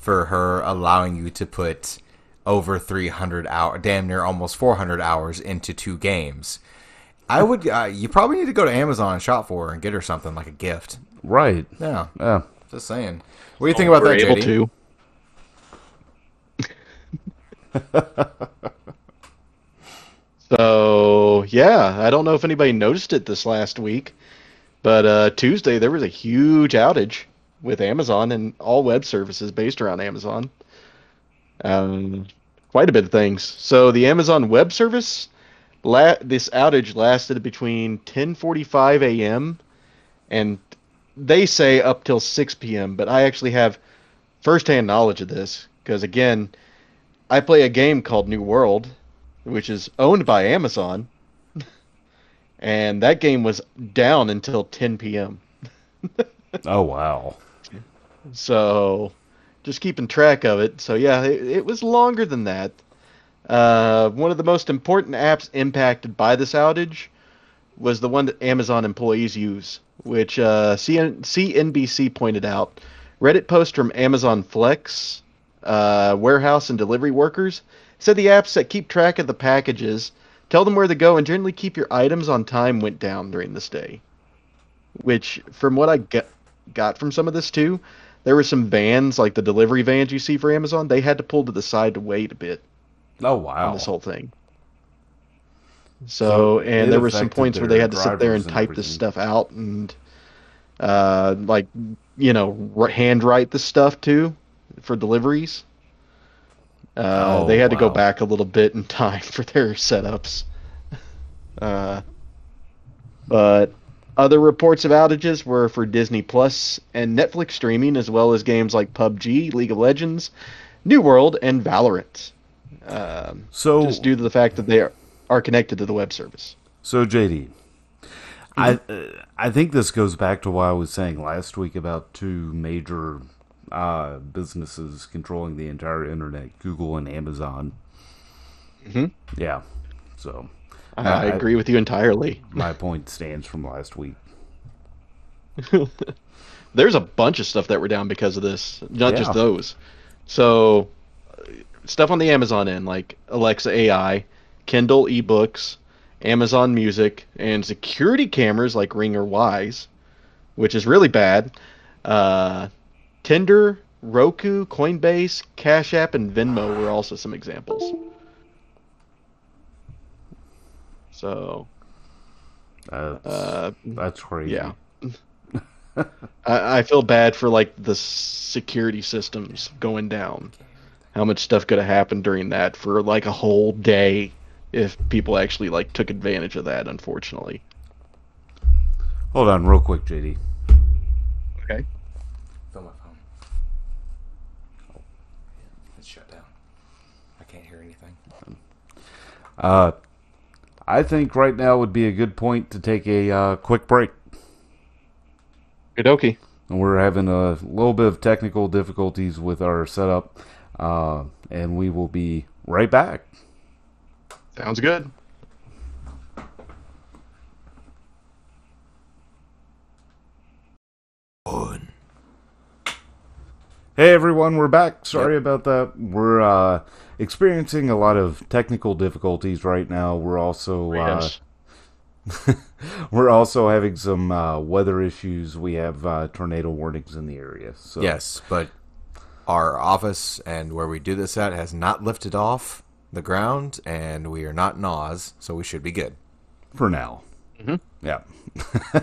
for her allowing you to put over 300 hour, damn near almost 400 hours into two games. I would. Uh, you probably need to go to Amazon and shop for her and get her something like a gift. Right. Yeah, Yeah. just saying. What do you think about We're that, able JD? to. (laughs) so yeah, I don't know if anybody noticed it this last week, but uh, Tuesday there was a huge outage with Amazon and all web services based around Amazon. Um, quite a bit of things. So the Amazon Web Service, la- this outage lasted between 10:45 a.m. and they say up till 6 p.m. But I actually have firsthand knowledge of this because again, I play a game called New World, which is owned by Amazon, (laughs) and that game was down until 10 p.m. (laughs) Oh wow. So, just keeping track of it. So yeah, it, it was longer than that. Uh, one of the most important apps impacted by this outage was the one that Amazon employees use, which uh, CN- CNBC pointed out. Reddit post from Amazon Flex, uh, warehouse and delivery workers, said the apps that keep track of the packages, tell them where to go, and generally keep your items on time went down during this day. Which, from what I get, got from some of this too, there were some vans, like the delivery vans you see for Amazon, they had to pull to the side to wait a bit Oh wow. this whole thing. So So, and there were some points where they had to sit there and type this stuff out and, uh, like, you know, handwrite the stuff too for deliveries. Uh, Oh, they had to go back a little bit in time (laughs) for their setups. Uh, but other reports of outages were for Disney Plus and Netflix streaming, as well as games like PUBG, League of Legends, New World, and Valorant. Um, So just due to the fact that they are, are connected to the web service. So JD, I uh, I think this goes back to what I was saying last week about two major uh, businesses controlling the entire internet: Google and Amazon. Mhm. Yeah. So I, I agree with you entirely. my point stands from last week. (laughs) There's a bunch of stuff that were down because of this, not Yeah. just those. So, uh, stuff on the Amazon end, like Alexa AI, Kindle ebooks, Amazon Music, and security cameras like Ring or Wyze, which is really bad. Uh, Tinder, Roku, Coinbase, Cash App, and Venmo were also some examples. So, That's, uh, that's crazy. yeah. (laughs) I, I feel bad for like the security systems going down. How much stuff could have happened during that for like a whole day if people actually like took advantage of that, unfortunately. Hold on, real quick, JD. Okay. Fill my phone. Oh, it's shut down. I can't hear anything. Uh, I think right now would be a good point to take a uh, quick break. And We're having a little bit of technical difficulties with our setup, uh, and we will be right back. Sounds good. Hey everyone, we're back. Sorry about that. We're uh, experiencing a lot of technical difficulties right now. We're also uh, (laughs) we're also having some uh, weather issues. We have uh, tornado warnings in the area. So Yes, but our office and where we do this at has not lifted off the ground, and we are not in Oz, so we should be good. for now. Mhm. Yeah. (laughs)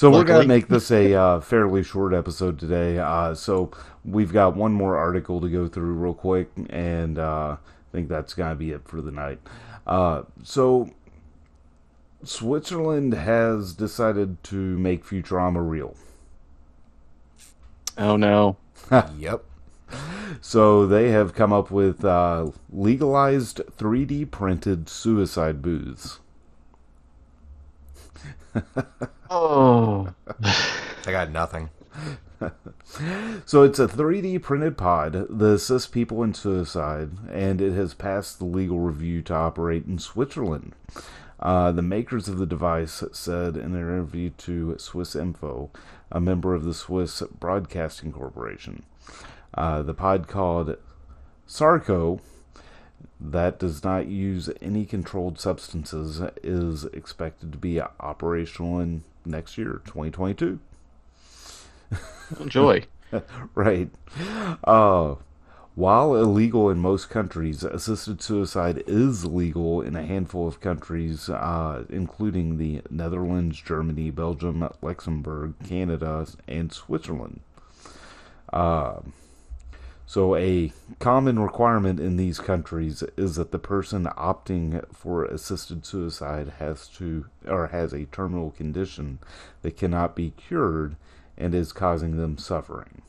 so we're gonna make this a (laughs) uh, fairly short episode today. Uh, so we've got one more article to go through real quick, and uh, I think that's gonna be it for the night. Uh, so Switzerland has decided to make Futurama real. Oh no. (laughs) yep. So they have come up with uh, legalized 3D printed suicide booths. (laughs) Oh. (laughs) I got nothing. So it's a 3D printed pod that assists people in suicide, and it has passed the legal review to operate in Switzerland. Uh, the makers of the device said in an interview to Swiss Info, a member of the Swiss Broadcasting Corporation, uh, the pod called Sarco that does not use any controlled substances is expected to be operational in next year, 2022. Enjoy. (laughs) right. Uh, while illegal in most countries, assisted suicide is legal in a handful of countries, uh, including the Netherlands, Germany, Belgium, Luxembourg, Canada, and Switzerland. Uh, so, a common requirement in these countries is that the person opting for assisted suicide has to or has a terminal condition that cannot be cured and is causing them suffering.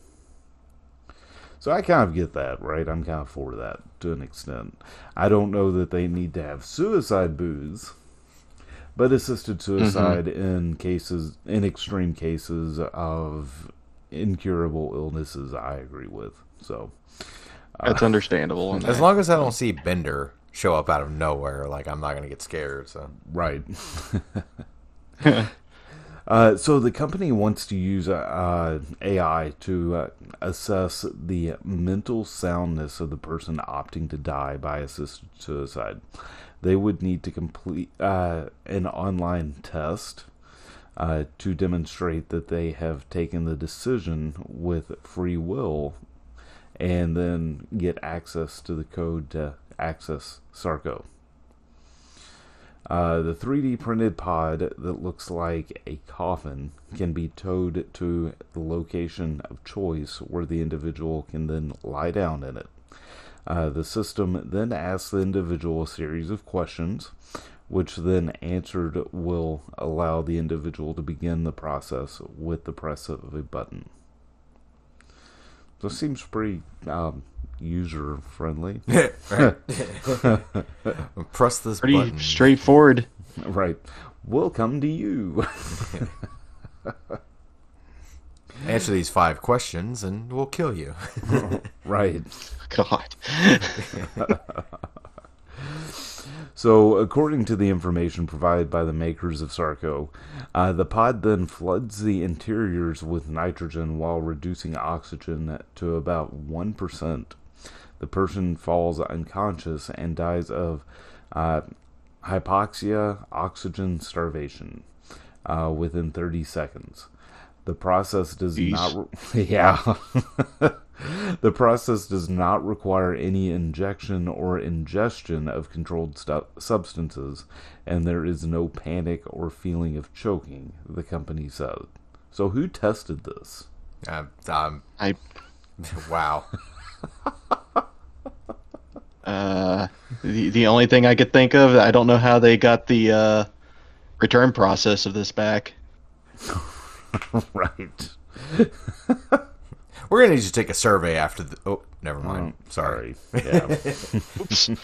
So I kind of get that, right? I'm kind of for that to an extent. I don't know that they need to have suicide booze, but assisted suicide mm-hmm. in cases, in extreme cases of incurable illnesses, I agree with. So uh, that's understandable. (laughs) As long as I don't see Bender show up out of nowhere, like I'm not gonna get scared. So right. (laughs) (laughs) uh, so the company wants to use uh, AI to uh, assess the mental soundness of the person opting to die by assisted suicide. They would need to complete uh, an online test uh, to demonstrate that they have taken the decision with free will and then get access to the code to access Sarco. Uh, the 3D printed pod that looks like a coffin can be towed to the location of choice where the individual can then lie down in it. Uh, the system then asks the individual a series of questions, which then answered will allow the individual to begin the process with the press of a button. So it seems pretty um, user friendly. (laughs) (laughs) Press this pretty button. straightforward. Right. We'll come to you. (laughs) Answer these five questions and we'll kill you. right. God. So, according to the information provided by the makers of Sarco, uh, the pod then floods the interiors with nitrogen while reducing oxygen to about 1%. The person falls unconscious and dies of uh, hypoxia, oxygen starvation uh, within 30 seconds. The process does Jeez. not. Re- (laughs) yeah. (laughs) The process does not require any injection or ingestion of controlled stu- substances, and there is no panic or feeling of choking, the company said. So, who tested this? Uh, um, I. (laughs) wow. uh, the the only thing I could think of, I don't know how they got the uh, return process of this back. (laughs) right. We're gonna need to take a survey after the. Oh, never mind. Oh, sorry. Yeah. (laughs)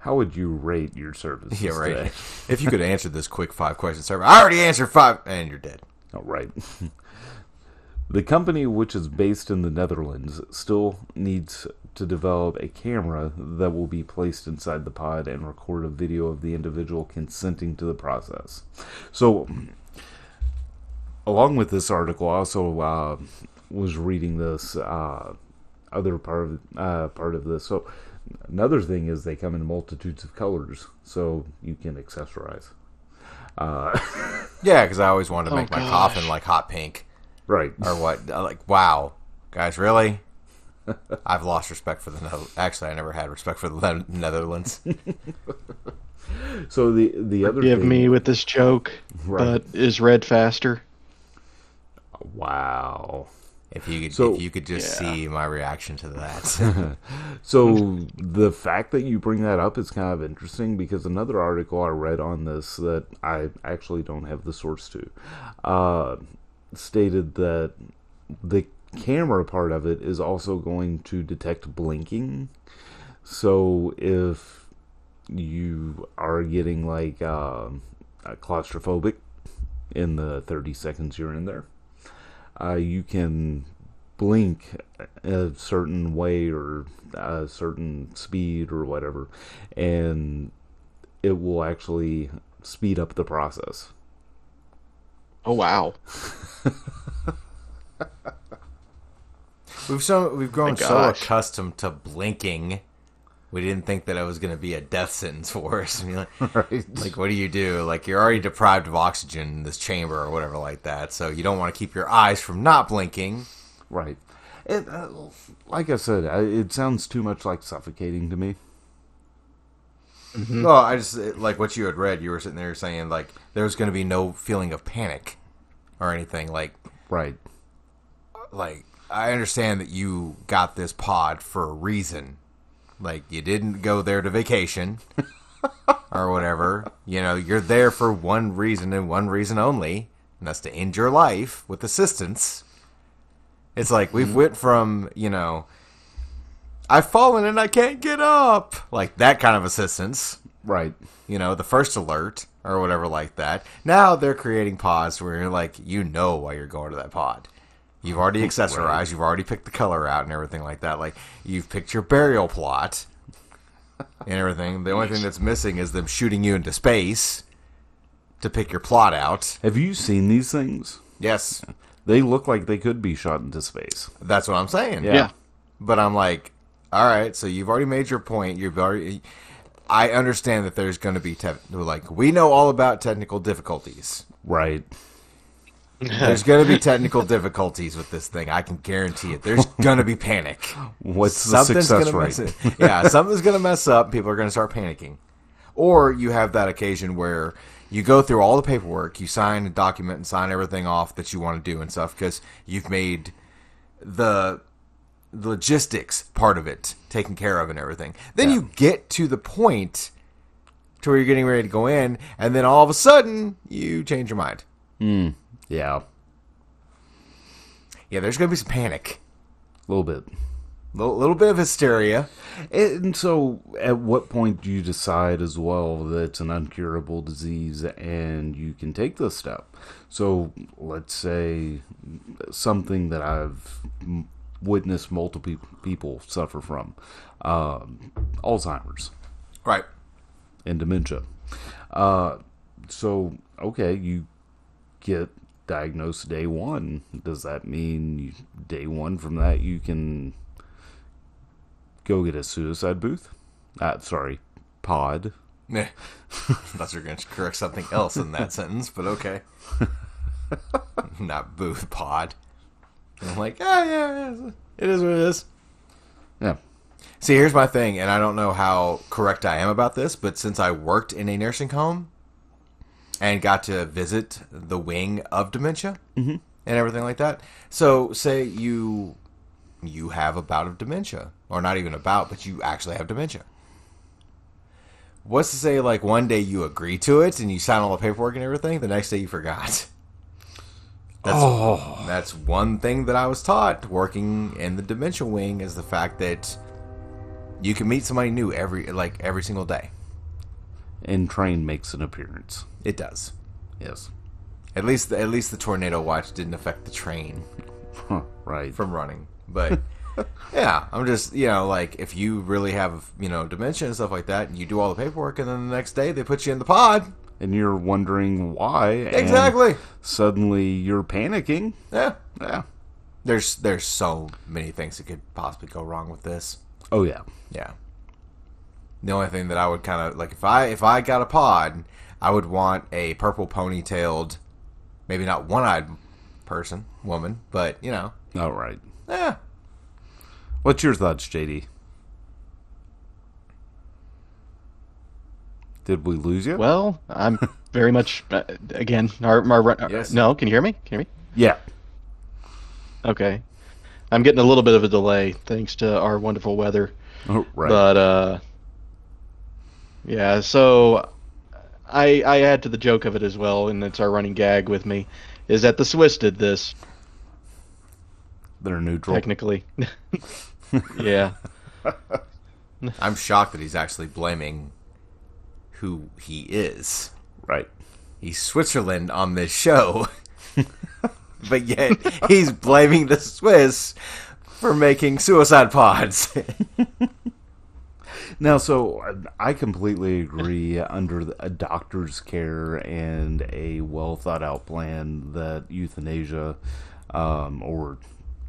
How would you rate your service? Yeah, right. Today? if you could answer this quick five question survey, I already answered five, and you're dead. All right. (laughs) the company, which is based in the Netherlands, still needs to develop a camera that will be placed inside the pod and record a video of the individual consenting to the process. So, along with this article, I also uh, was reading this uh, other part of uh, part of this. So another thing is they come in multitudes of colors, so you can accessorize. Uh, (laughs) yeah, because I always wanted to make oh, my coffin like hot pink, right? Or what? Like, wow, guys, really? (laughs) I've lost respect for the Netherlands. Actually, I never had respect for the Netherlands. (laughs) so the the other give me with this joke, right. but is red faster? Wow. If you could, so, if you could just yeah. see my reaction to that. (laughs) so the fact that you bring that up is kind of interesting because another article I read on this that I actually don't have the source to uh, stated that the camera part of it is also going to detect blinking. So if you are getting like uh, claustrophobic in the 30 seconds you're in there uh, you can blink a certain way or a certain speed or whatever, and it will actually speed up the process. Oh wow. (laughs) We've so we've grown so accustomed to blinking. We didn't think that it was going to be a death sentence for us. I (laughs) mean, like, Right. like, what do you do? Like, you're already deprived of oxygen in this chamber or whatever like that. So you don't want to keep your eyes from not blinking. Right. It, uh, like I said, it sounds too much like suffocating to me. No, I just like what you had read. You were sitting there saying like there was going to be no feeling of panic or anything. Like, Right. like I understand that you got this pod for a reason. Like you didn't go there to vacation (laughs) or whatever. You know, you're there for one reason and one reason only, and that's to end your life with assistance. It's like we've mm-hmm. went from, you know, I've fallen and I can't get up. Like that kind of assistance Right. you know, the first alert or whatever like that. Now they're creating pods where you're like, you know why you're going to that pod. You've already accessorized, you've already picked the color out and everything like that. Like you've picked your burial plot and everything. The only thing that's missing is them shooting you into space to pick your plot out. Have you seen these things? Yes, They look like they could be shot into space. that's what I'm saying. Yeah. Yeah. But I'm like, all right, so you've already made your point. You've already. I understand that there's going to be te- like we know all about technical difficulties. Right. There's going to be technical difficulties with this thing. I can guarantee it. There's going to be panic. (laughs) What's the success rate? Yeah, something's going to mess up. People are going to start panicking. Or you have that occasion where you go through all the paperwork, you sign a document and sign everything off that you want to do and stuff because you've made the logistics part of it taken care of and everything. Then Yeah. you get to the point to where you're getting ready to go in, and then all of a sudden you change your mind. Hmm. Yeah. Yeah, there's going to be some panic. A little bit. little, little bit of hysteria. And so, at what point do you decide as well that it's an uncurable disease and you can take this step? So, let's say something that I've witnessed multiple people suffer from um, Alzheimer's Right. and dementia. Uh, so, okay, you get diagnosed day one. Does that mean you, day one from that you can go get a suicide booth? Uh, sorry, pod. Meh. Thought you were going to correct something else in that sentence, but okay. (laughs) Not booth pod. I'm like, ah, yeah, yeah, it is what it is. Yeah. See, here's my thing, and I don't know how correct I am about this, but since I worked in a nursing home and got to visit the wing of dementia mm-hmm. and everything like that, so say you you have a bout of dementia, or not even a bout, but you actually have dementia. What's to say, like one day you agree to it and you sign all the paperwork and everything, the next day you forgot. (laughs) That's, Oh. that's one thing that I was taught working in the dementia wing is the fact that you can meet somebody new every like every single day. And train makes an appearance. It does. Yes. At least at least the tornado watch didn't affect the train Huh, (laughs) right. from running. But (laughs) yeah, I'm just you know like if you really have you know dementia and stuff like that, and you do all the paperwork, and then the next day they put you in the pod. And you're wondering why. and Exactly. Suddenly you're panicking. Yeah. Yeah. There's there's so many things that could possibly go wrong with this. Oh, yeah. Yeah. The only thing that I would kind of like if I if I got a pod, I would want a purple ponytailed, maybe not one-eyed person, woman, but you know, All right. yeah. What's your thoughts, JD? Did we lose you? Well, I'm (laughs) very much uh, again. Our, our, our- Yes. No, can you hear me? Can you hear me? yeah. Okay. I'm getting a little bit of a delay thanks to our wonderful weather. Oh, right. But uh yeah, so I I add to the joke of it as well, and it's our running gag with me, is that the Swiss did this They're neutral. technically. (laughs) yeah. (laughs) I'm shocked that he's actually blaming who he is. Right. He's Switzerland on this show, (laughs) but yet he's blaming the Swiss for making suicide pods. Now, so I completely agree. Under the- a doctor's care and a well thought out plan, that euthanasia, um, or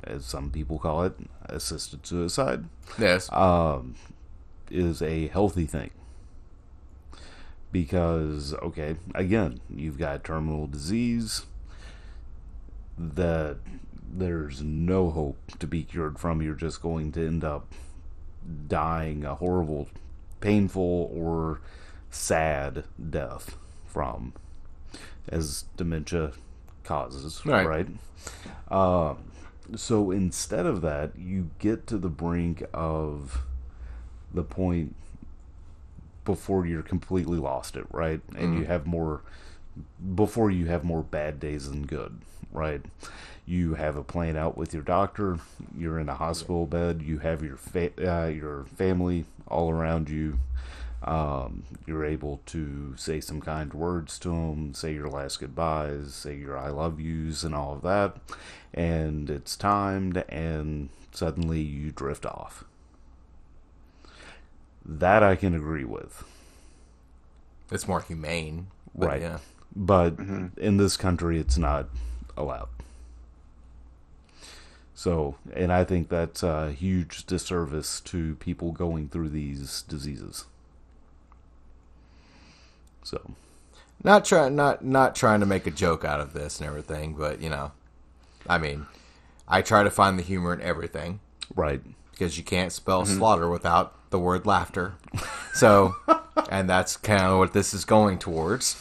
as some people call it, assisted suicide, Yes. um, is a healthy thing. Because, okay, again, you've got terminal disease that there's no hope to be cured from. You're just going to end up dying a horrible, painful, or sad death from, as dementia causes, Right. right? Um, so instead of that, you get to the brink of the point before you're completely lost it, right? And you have more before you have more bad days than good, right? You have a plan out with your doctor. You're in a hospital bed. You have your fa- uh, your family all around you. Um, you're able to say some kind words to them, say your last goodbyes, say your I love yous, and all of that. And it's timed, and suddenly you drift off. That I can agree with. It's more humane. But Right. Yeah. But in this country, it's not allowed. So, and I think that's a huge disservice to people going through these diseases. So, Not trying not not trying to make a joke out of this and everything, but you know, I mean, I try to find the humor in everything right. because you can't spell slaughter without the word laughter. So, (laughs) and that's kind of what this is going towards.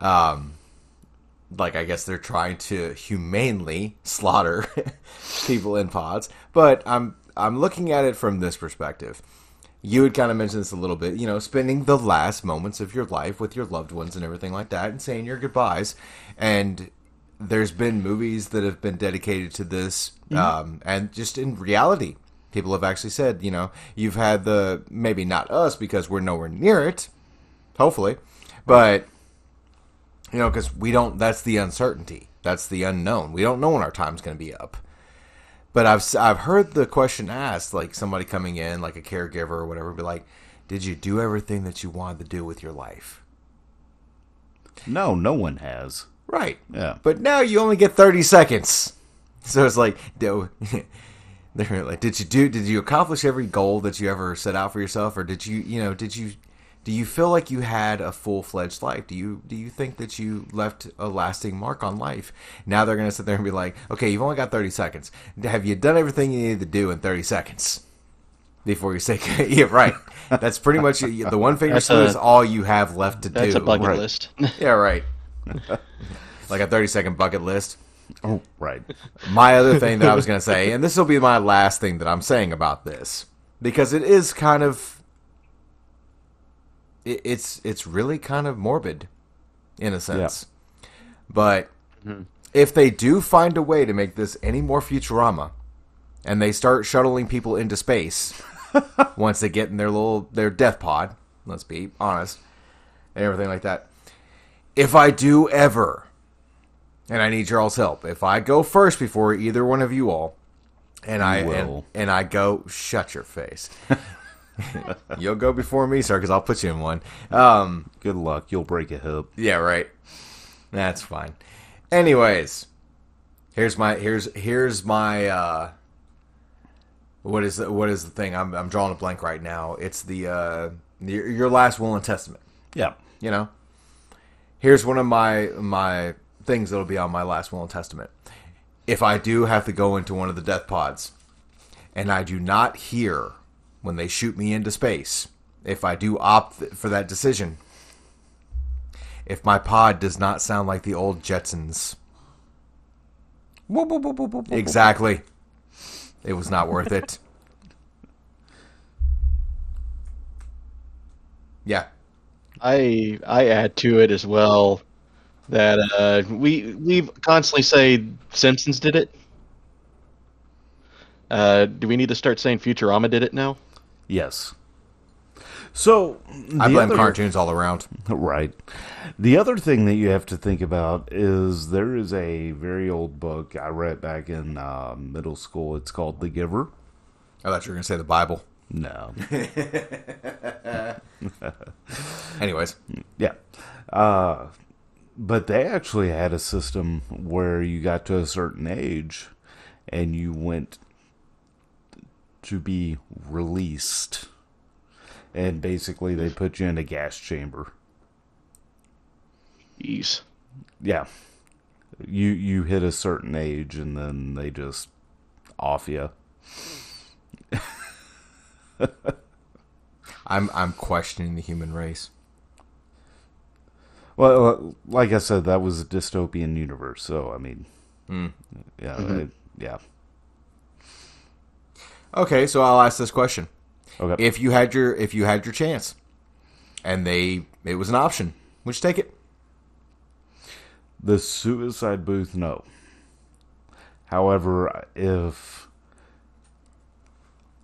Um, like I guess they're trying to humanely slaughter (laughs) people in pods, but I'm I'm looking at it from this perspective. You had kind of mentioned this a little bit, you know, spending the last moments of your life with your loved ones and everything like that, and saying your goodbyes. And there's been movies that have been dedicated to this, um, and just in reality, people have actually said, you know, you've had the maybe not us because we're nowhere near it, hopefully, but you know, because we don't. That's the uncertainty. That's the unknown. We don't know when our time's going to be up. But I've I've heard the question asked, like somebody coming in, like a caregiver or whatever, be like, "Did you do everything that you wanted to do with your life?" No, no one has. Right. Yeah. But now you only get thirty seconds. So it's like, do, (laughs) they're like, did you do? Did you accomplish every goal that you ever set out for yourself, or did you, you know, did you, do you feel like you had a full fledged life? Do you, do you think that you left a lasting mark on life? Now they're gonna sit there and be like, okay, you've only got thirty seconds. Have you done everything you needed to do in thirty seconds? Before you say, (laughs) yeah, right. That's pretty much the one finger That's salute is all you have left to That's do. a bucket Right. list. (laughs) Yeah, right. (laughs) like a 30 second bucket list. Oh, right. My other thing that I was going to say, and this will be my last thing that I'm saying about this, because it is kind of, it, it's it's really kind of morbid, in a sense. But if they do find a way to make this any more Futurama, and they start shuttling people into space, (laughs) once they get in their little their death pod, let's be honest, and everything like that. If I do ever and I need your all's help. If I go first before either one of you all, and I and, and I go, shut your face. (laughs) (laughs) You'll go before me, sir, because I'll put you in one. Um, Good luck. You'll break a hip. yeah, right. That's fine. Anyways, here's my here's here's my uh, what is the, what is the thing? I'm I'm drawing a blank right now. It's the uh, your, your last will and testament Yeah. you know here's one of my my things that'll be on my last will and testament if i do have to go into one of the death pods and i do not hear when they shoot me into space if i do opt for that decision. If my pod does not sound like the old jetsons. Exactly. It was not worth it. (laughs) Yeah. I I add to it as well that uh, we we constantly say Simpsons did it. Uh, do we need to start saying Futurama did it now? Yes. So i the blame other- cartoons all around (laughs) Right. The other thing that you have to think about is there is a very old book I read back in uh, middle school. It's called The Giver. I thought you were going to say the Bible. No. (laughs) Anyways, Yeah. Uh, but they actually had a system where you got to a certain age and you went to be released. And basically, they put you in a gas chamber. Jeez. Yeah. You you hit a certain age and then they just off you. (laughs) I'm I'm questioning the human race. Well, uh, like I said, that was a dystopian universe. So I mean, yeah, it- yeah. Okay, so I'll ask this question: Okay. If you had your if you had your chance, and they it was an option, would you take it? The suicide booth, no. However, if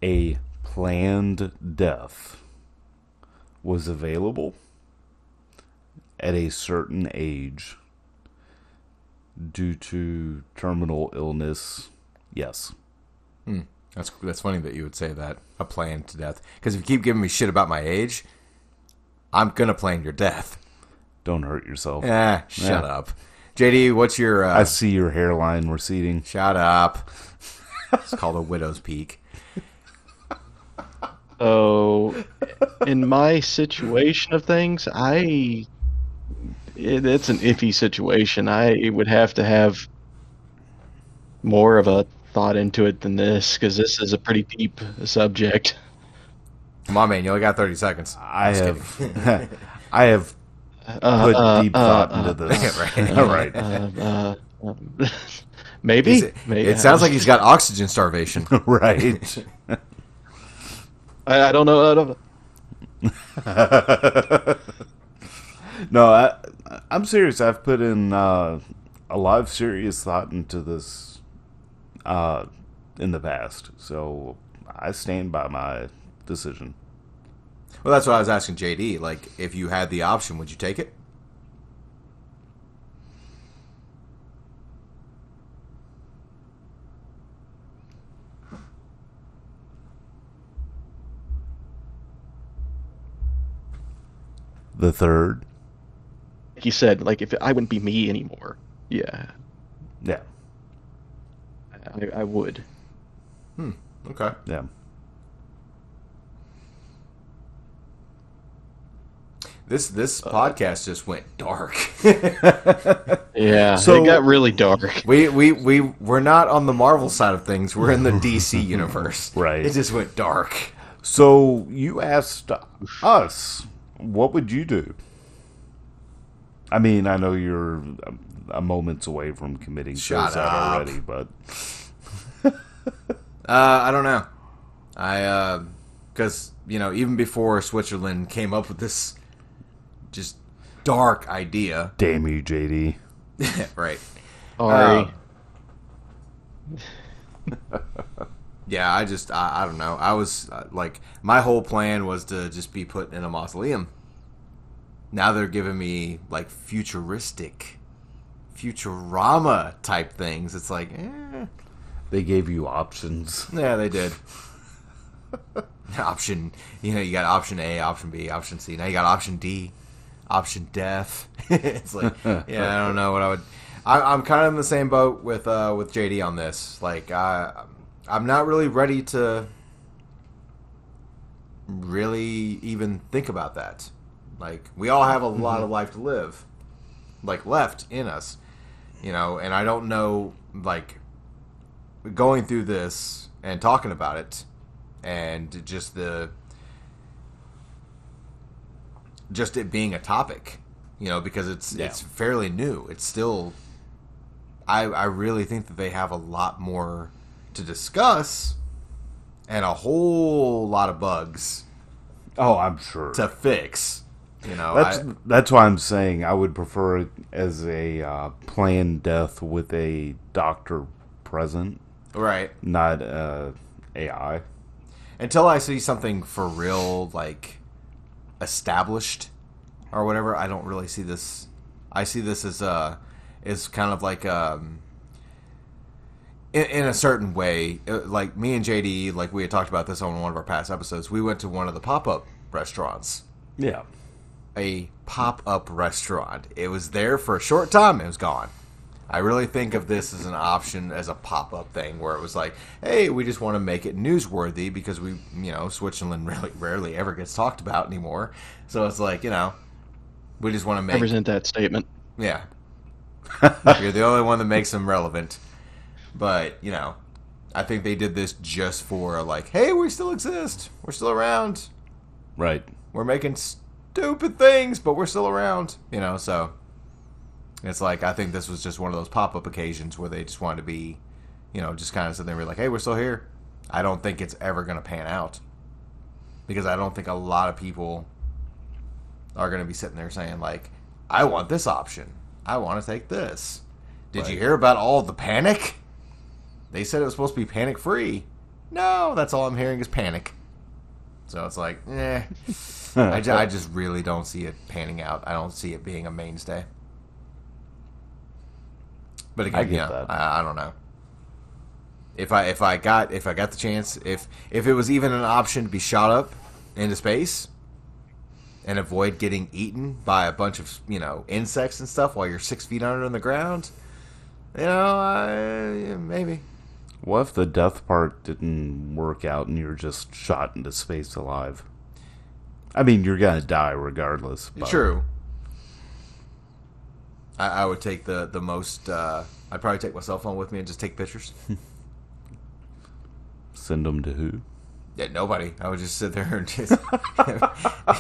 a planned death was available at a certain age due to terminal illness, yes. Hmm. That's that's funny that you would say that a plan to death. Because if you keep giving me shit about my age, I'm gonna plan your death. Don't hurt yourself. Eh, shut Yeah. up, JD. What's your uh, I see your hairline receding. shut up? It's called a widow's peak. Oh, in my situation of things, I it, it's an iffy situation. I would have to have more of a thought into it than this because this is a pretty deep subject. Come on, man. You only got thirty seconds. I Just have, (laughs) I have Uh, put uh, deep uh, thought uh, into this. (laughs) Right. (laughs) All right. uh, uh, maybe. He's- maybe. It sounds like he's got oxygen starvation. right. I, I don't know. I don't know. No, I, I'm serious. I've put in uh, a lot of serious thought into this uh, in the past, so I stand by my decision. Well, that's what I was asking JD. Like, if you had the option, would you take it? The third, Like you said, like if I wouldn't be me anymore. Yeah, yeah, I, I would. Okay. yeah. This this podcast just went dark. (laughs) Yeah, So- it got really dark. (laughs) we we we we're not on the Marvel side of things. We're in the (laughs) DC universe. Right. It just went dark. So you asked us, what would you do? I mean, I know you're a- a moments away from committing Shut suicide up. already, but Uh, (laughs) I don't know. I because you know even before Switzerland came up with this just dark idea, damn you, JD. (laughs) right? Sorry. Uh, (laughs) Yeah, I just I, I don't know. I was uh, like my whole plan was to just be put in a mausoleum. Now they're giving me like futuristic, Futurama type things. It's like, eh, They gave you options. yeah, they did. (laughs) option, you know, you got option A, option B, option C. Now you got option D, option death. (laughs) it's like, yeah, I don't know what I would. I, I'm kind of in the same boat with uh, with JD on this. Like, I, I'm not really ready to really even think about that. Like, we all have a lot of life to live, like left in us, you know. And I don't know, like, going through this and talking about it and just the just it being a topic you know because it's Yeah. it's fairly new it's still i i really think that they have a lot more to discuss and a whole lot of bugs Oh, I'm sure. to fix you know That's I, that's why I'm saying I would prefer it as a uh, planned death with a doctor present, right not uh, AI. until I see something for real, like established or whatever, I don't really see this. I see this as a is kind of like um, in, in a certain way, uh, like me and JD, like we had talked about this on one of our past episodes. We went to one of the pop up restaurants. Yeah. A pop up restaurant. It was there for a short time. It was gone. I really think of this as an option as a pop up thing where it was like, hey, we just want to make it newsworthy because we, you know, Switzerland (laughs) really rarely ever gets talked about anymore. So it's like, you know, we just want to make resent that statement. yeah. (laughs) You're the only one that makes them relevant. But, you know, I think they did this just for like, hey, we still exist. We're still around. Right. We're making stupid things, but we're still around. You know, so it's like I think this was just one of those pop up occasions where they just wanted to be, you know, just kind of sit there and be like, hey, we're still here. I don't think it's ever going to pan out because I don't think a lot of people are going to be sitting there saying like, I want this option. I want to take this. Did you hear about all the panic? They said it was supposed to be panic free. No, that's all I'm hearing is panic. So it's like, eh. (laughs) I, ju- I just really don't see it panning out. I don't see it being a mainstay. But again, I yeah, that. I, I don't know. If I if I got if I got the chance, if if it was even an option to be shot up into space and avoid getting eaten by a bunch of you know insects and stuff while you're six feet under the ground, you know, I, maybe. What if the death part didn't work out and you're just shot into space alive? I mean, you're gonna die regardless. But True. I, I would take the the most. Uh, I'd probably take my cell phone with me and just take pictures. (laughs) Send them to who? Yeah, nobody. I would just sit there and just. (laughs)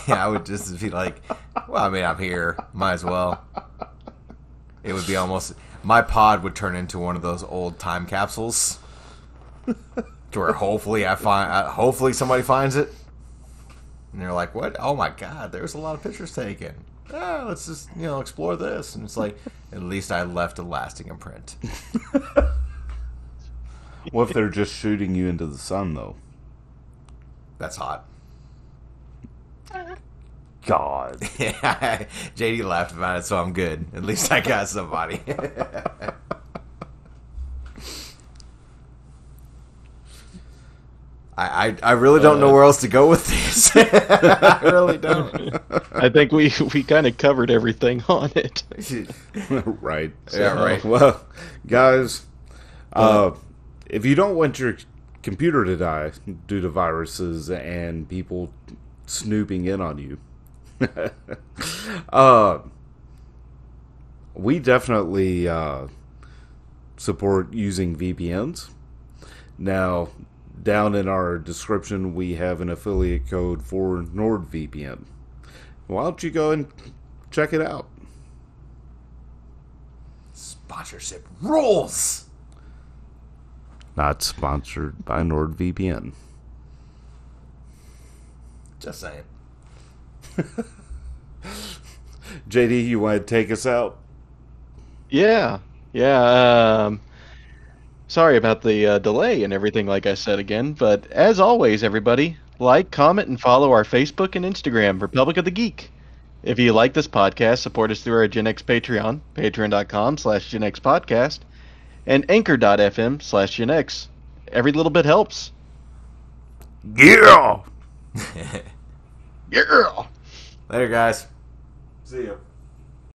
yeah, I would just be like, well, I mean, I'm here. Might as well. It would be almost. My pod would turn into one of those old time capsules. (laughs) to where hopefully I find. Uh, hopefully somebody finds it. And they're like, what? Oh my god, there's a lot of pictures taken. Ah, let's just, you know, explore this. And it's like, (laughs) at least I left a lasting imprint. (laughs) What if they're just shooting you into the sun though? That's hot. (laughs) God. JD laughed about it, so I'm good. At least I got somebody. I, I I really don't know where else to go with this. (laughs) I really don't. I think we we kind of covered everything (laughs) on it. (laughs) right. Yeah, right. Well, guys, uh, if you don't want your computer to die due to viruses and people snooping in on you, uh, we definitely uh, support using VPNs. Now, down in our description, we have an affiliate code for NordVPN. Why don't you go and check it out? Sponsorship rules. Not sponsored by NordVPN. Just saying. (laughs) JD, you want to take us out? Yeah, yeah. Um, sorry about the uh, delay and everything, like I said again. But as always, everybody, like, comment, and follow our Facebook and Instagram, Republic of the Geek. If you like this podcast, support us through our Gen X Patreon, patreon.com slash Gen X Podcast, and anchor.fm slash Gen X. Every little bit helps. Yeah! (laughs) Yeah! Later, guys. See ya.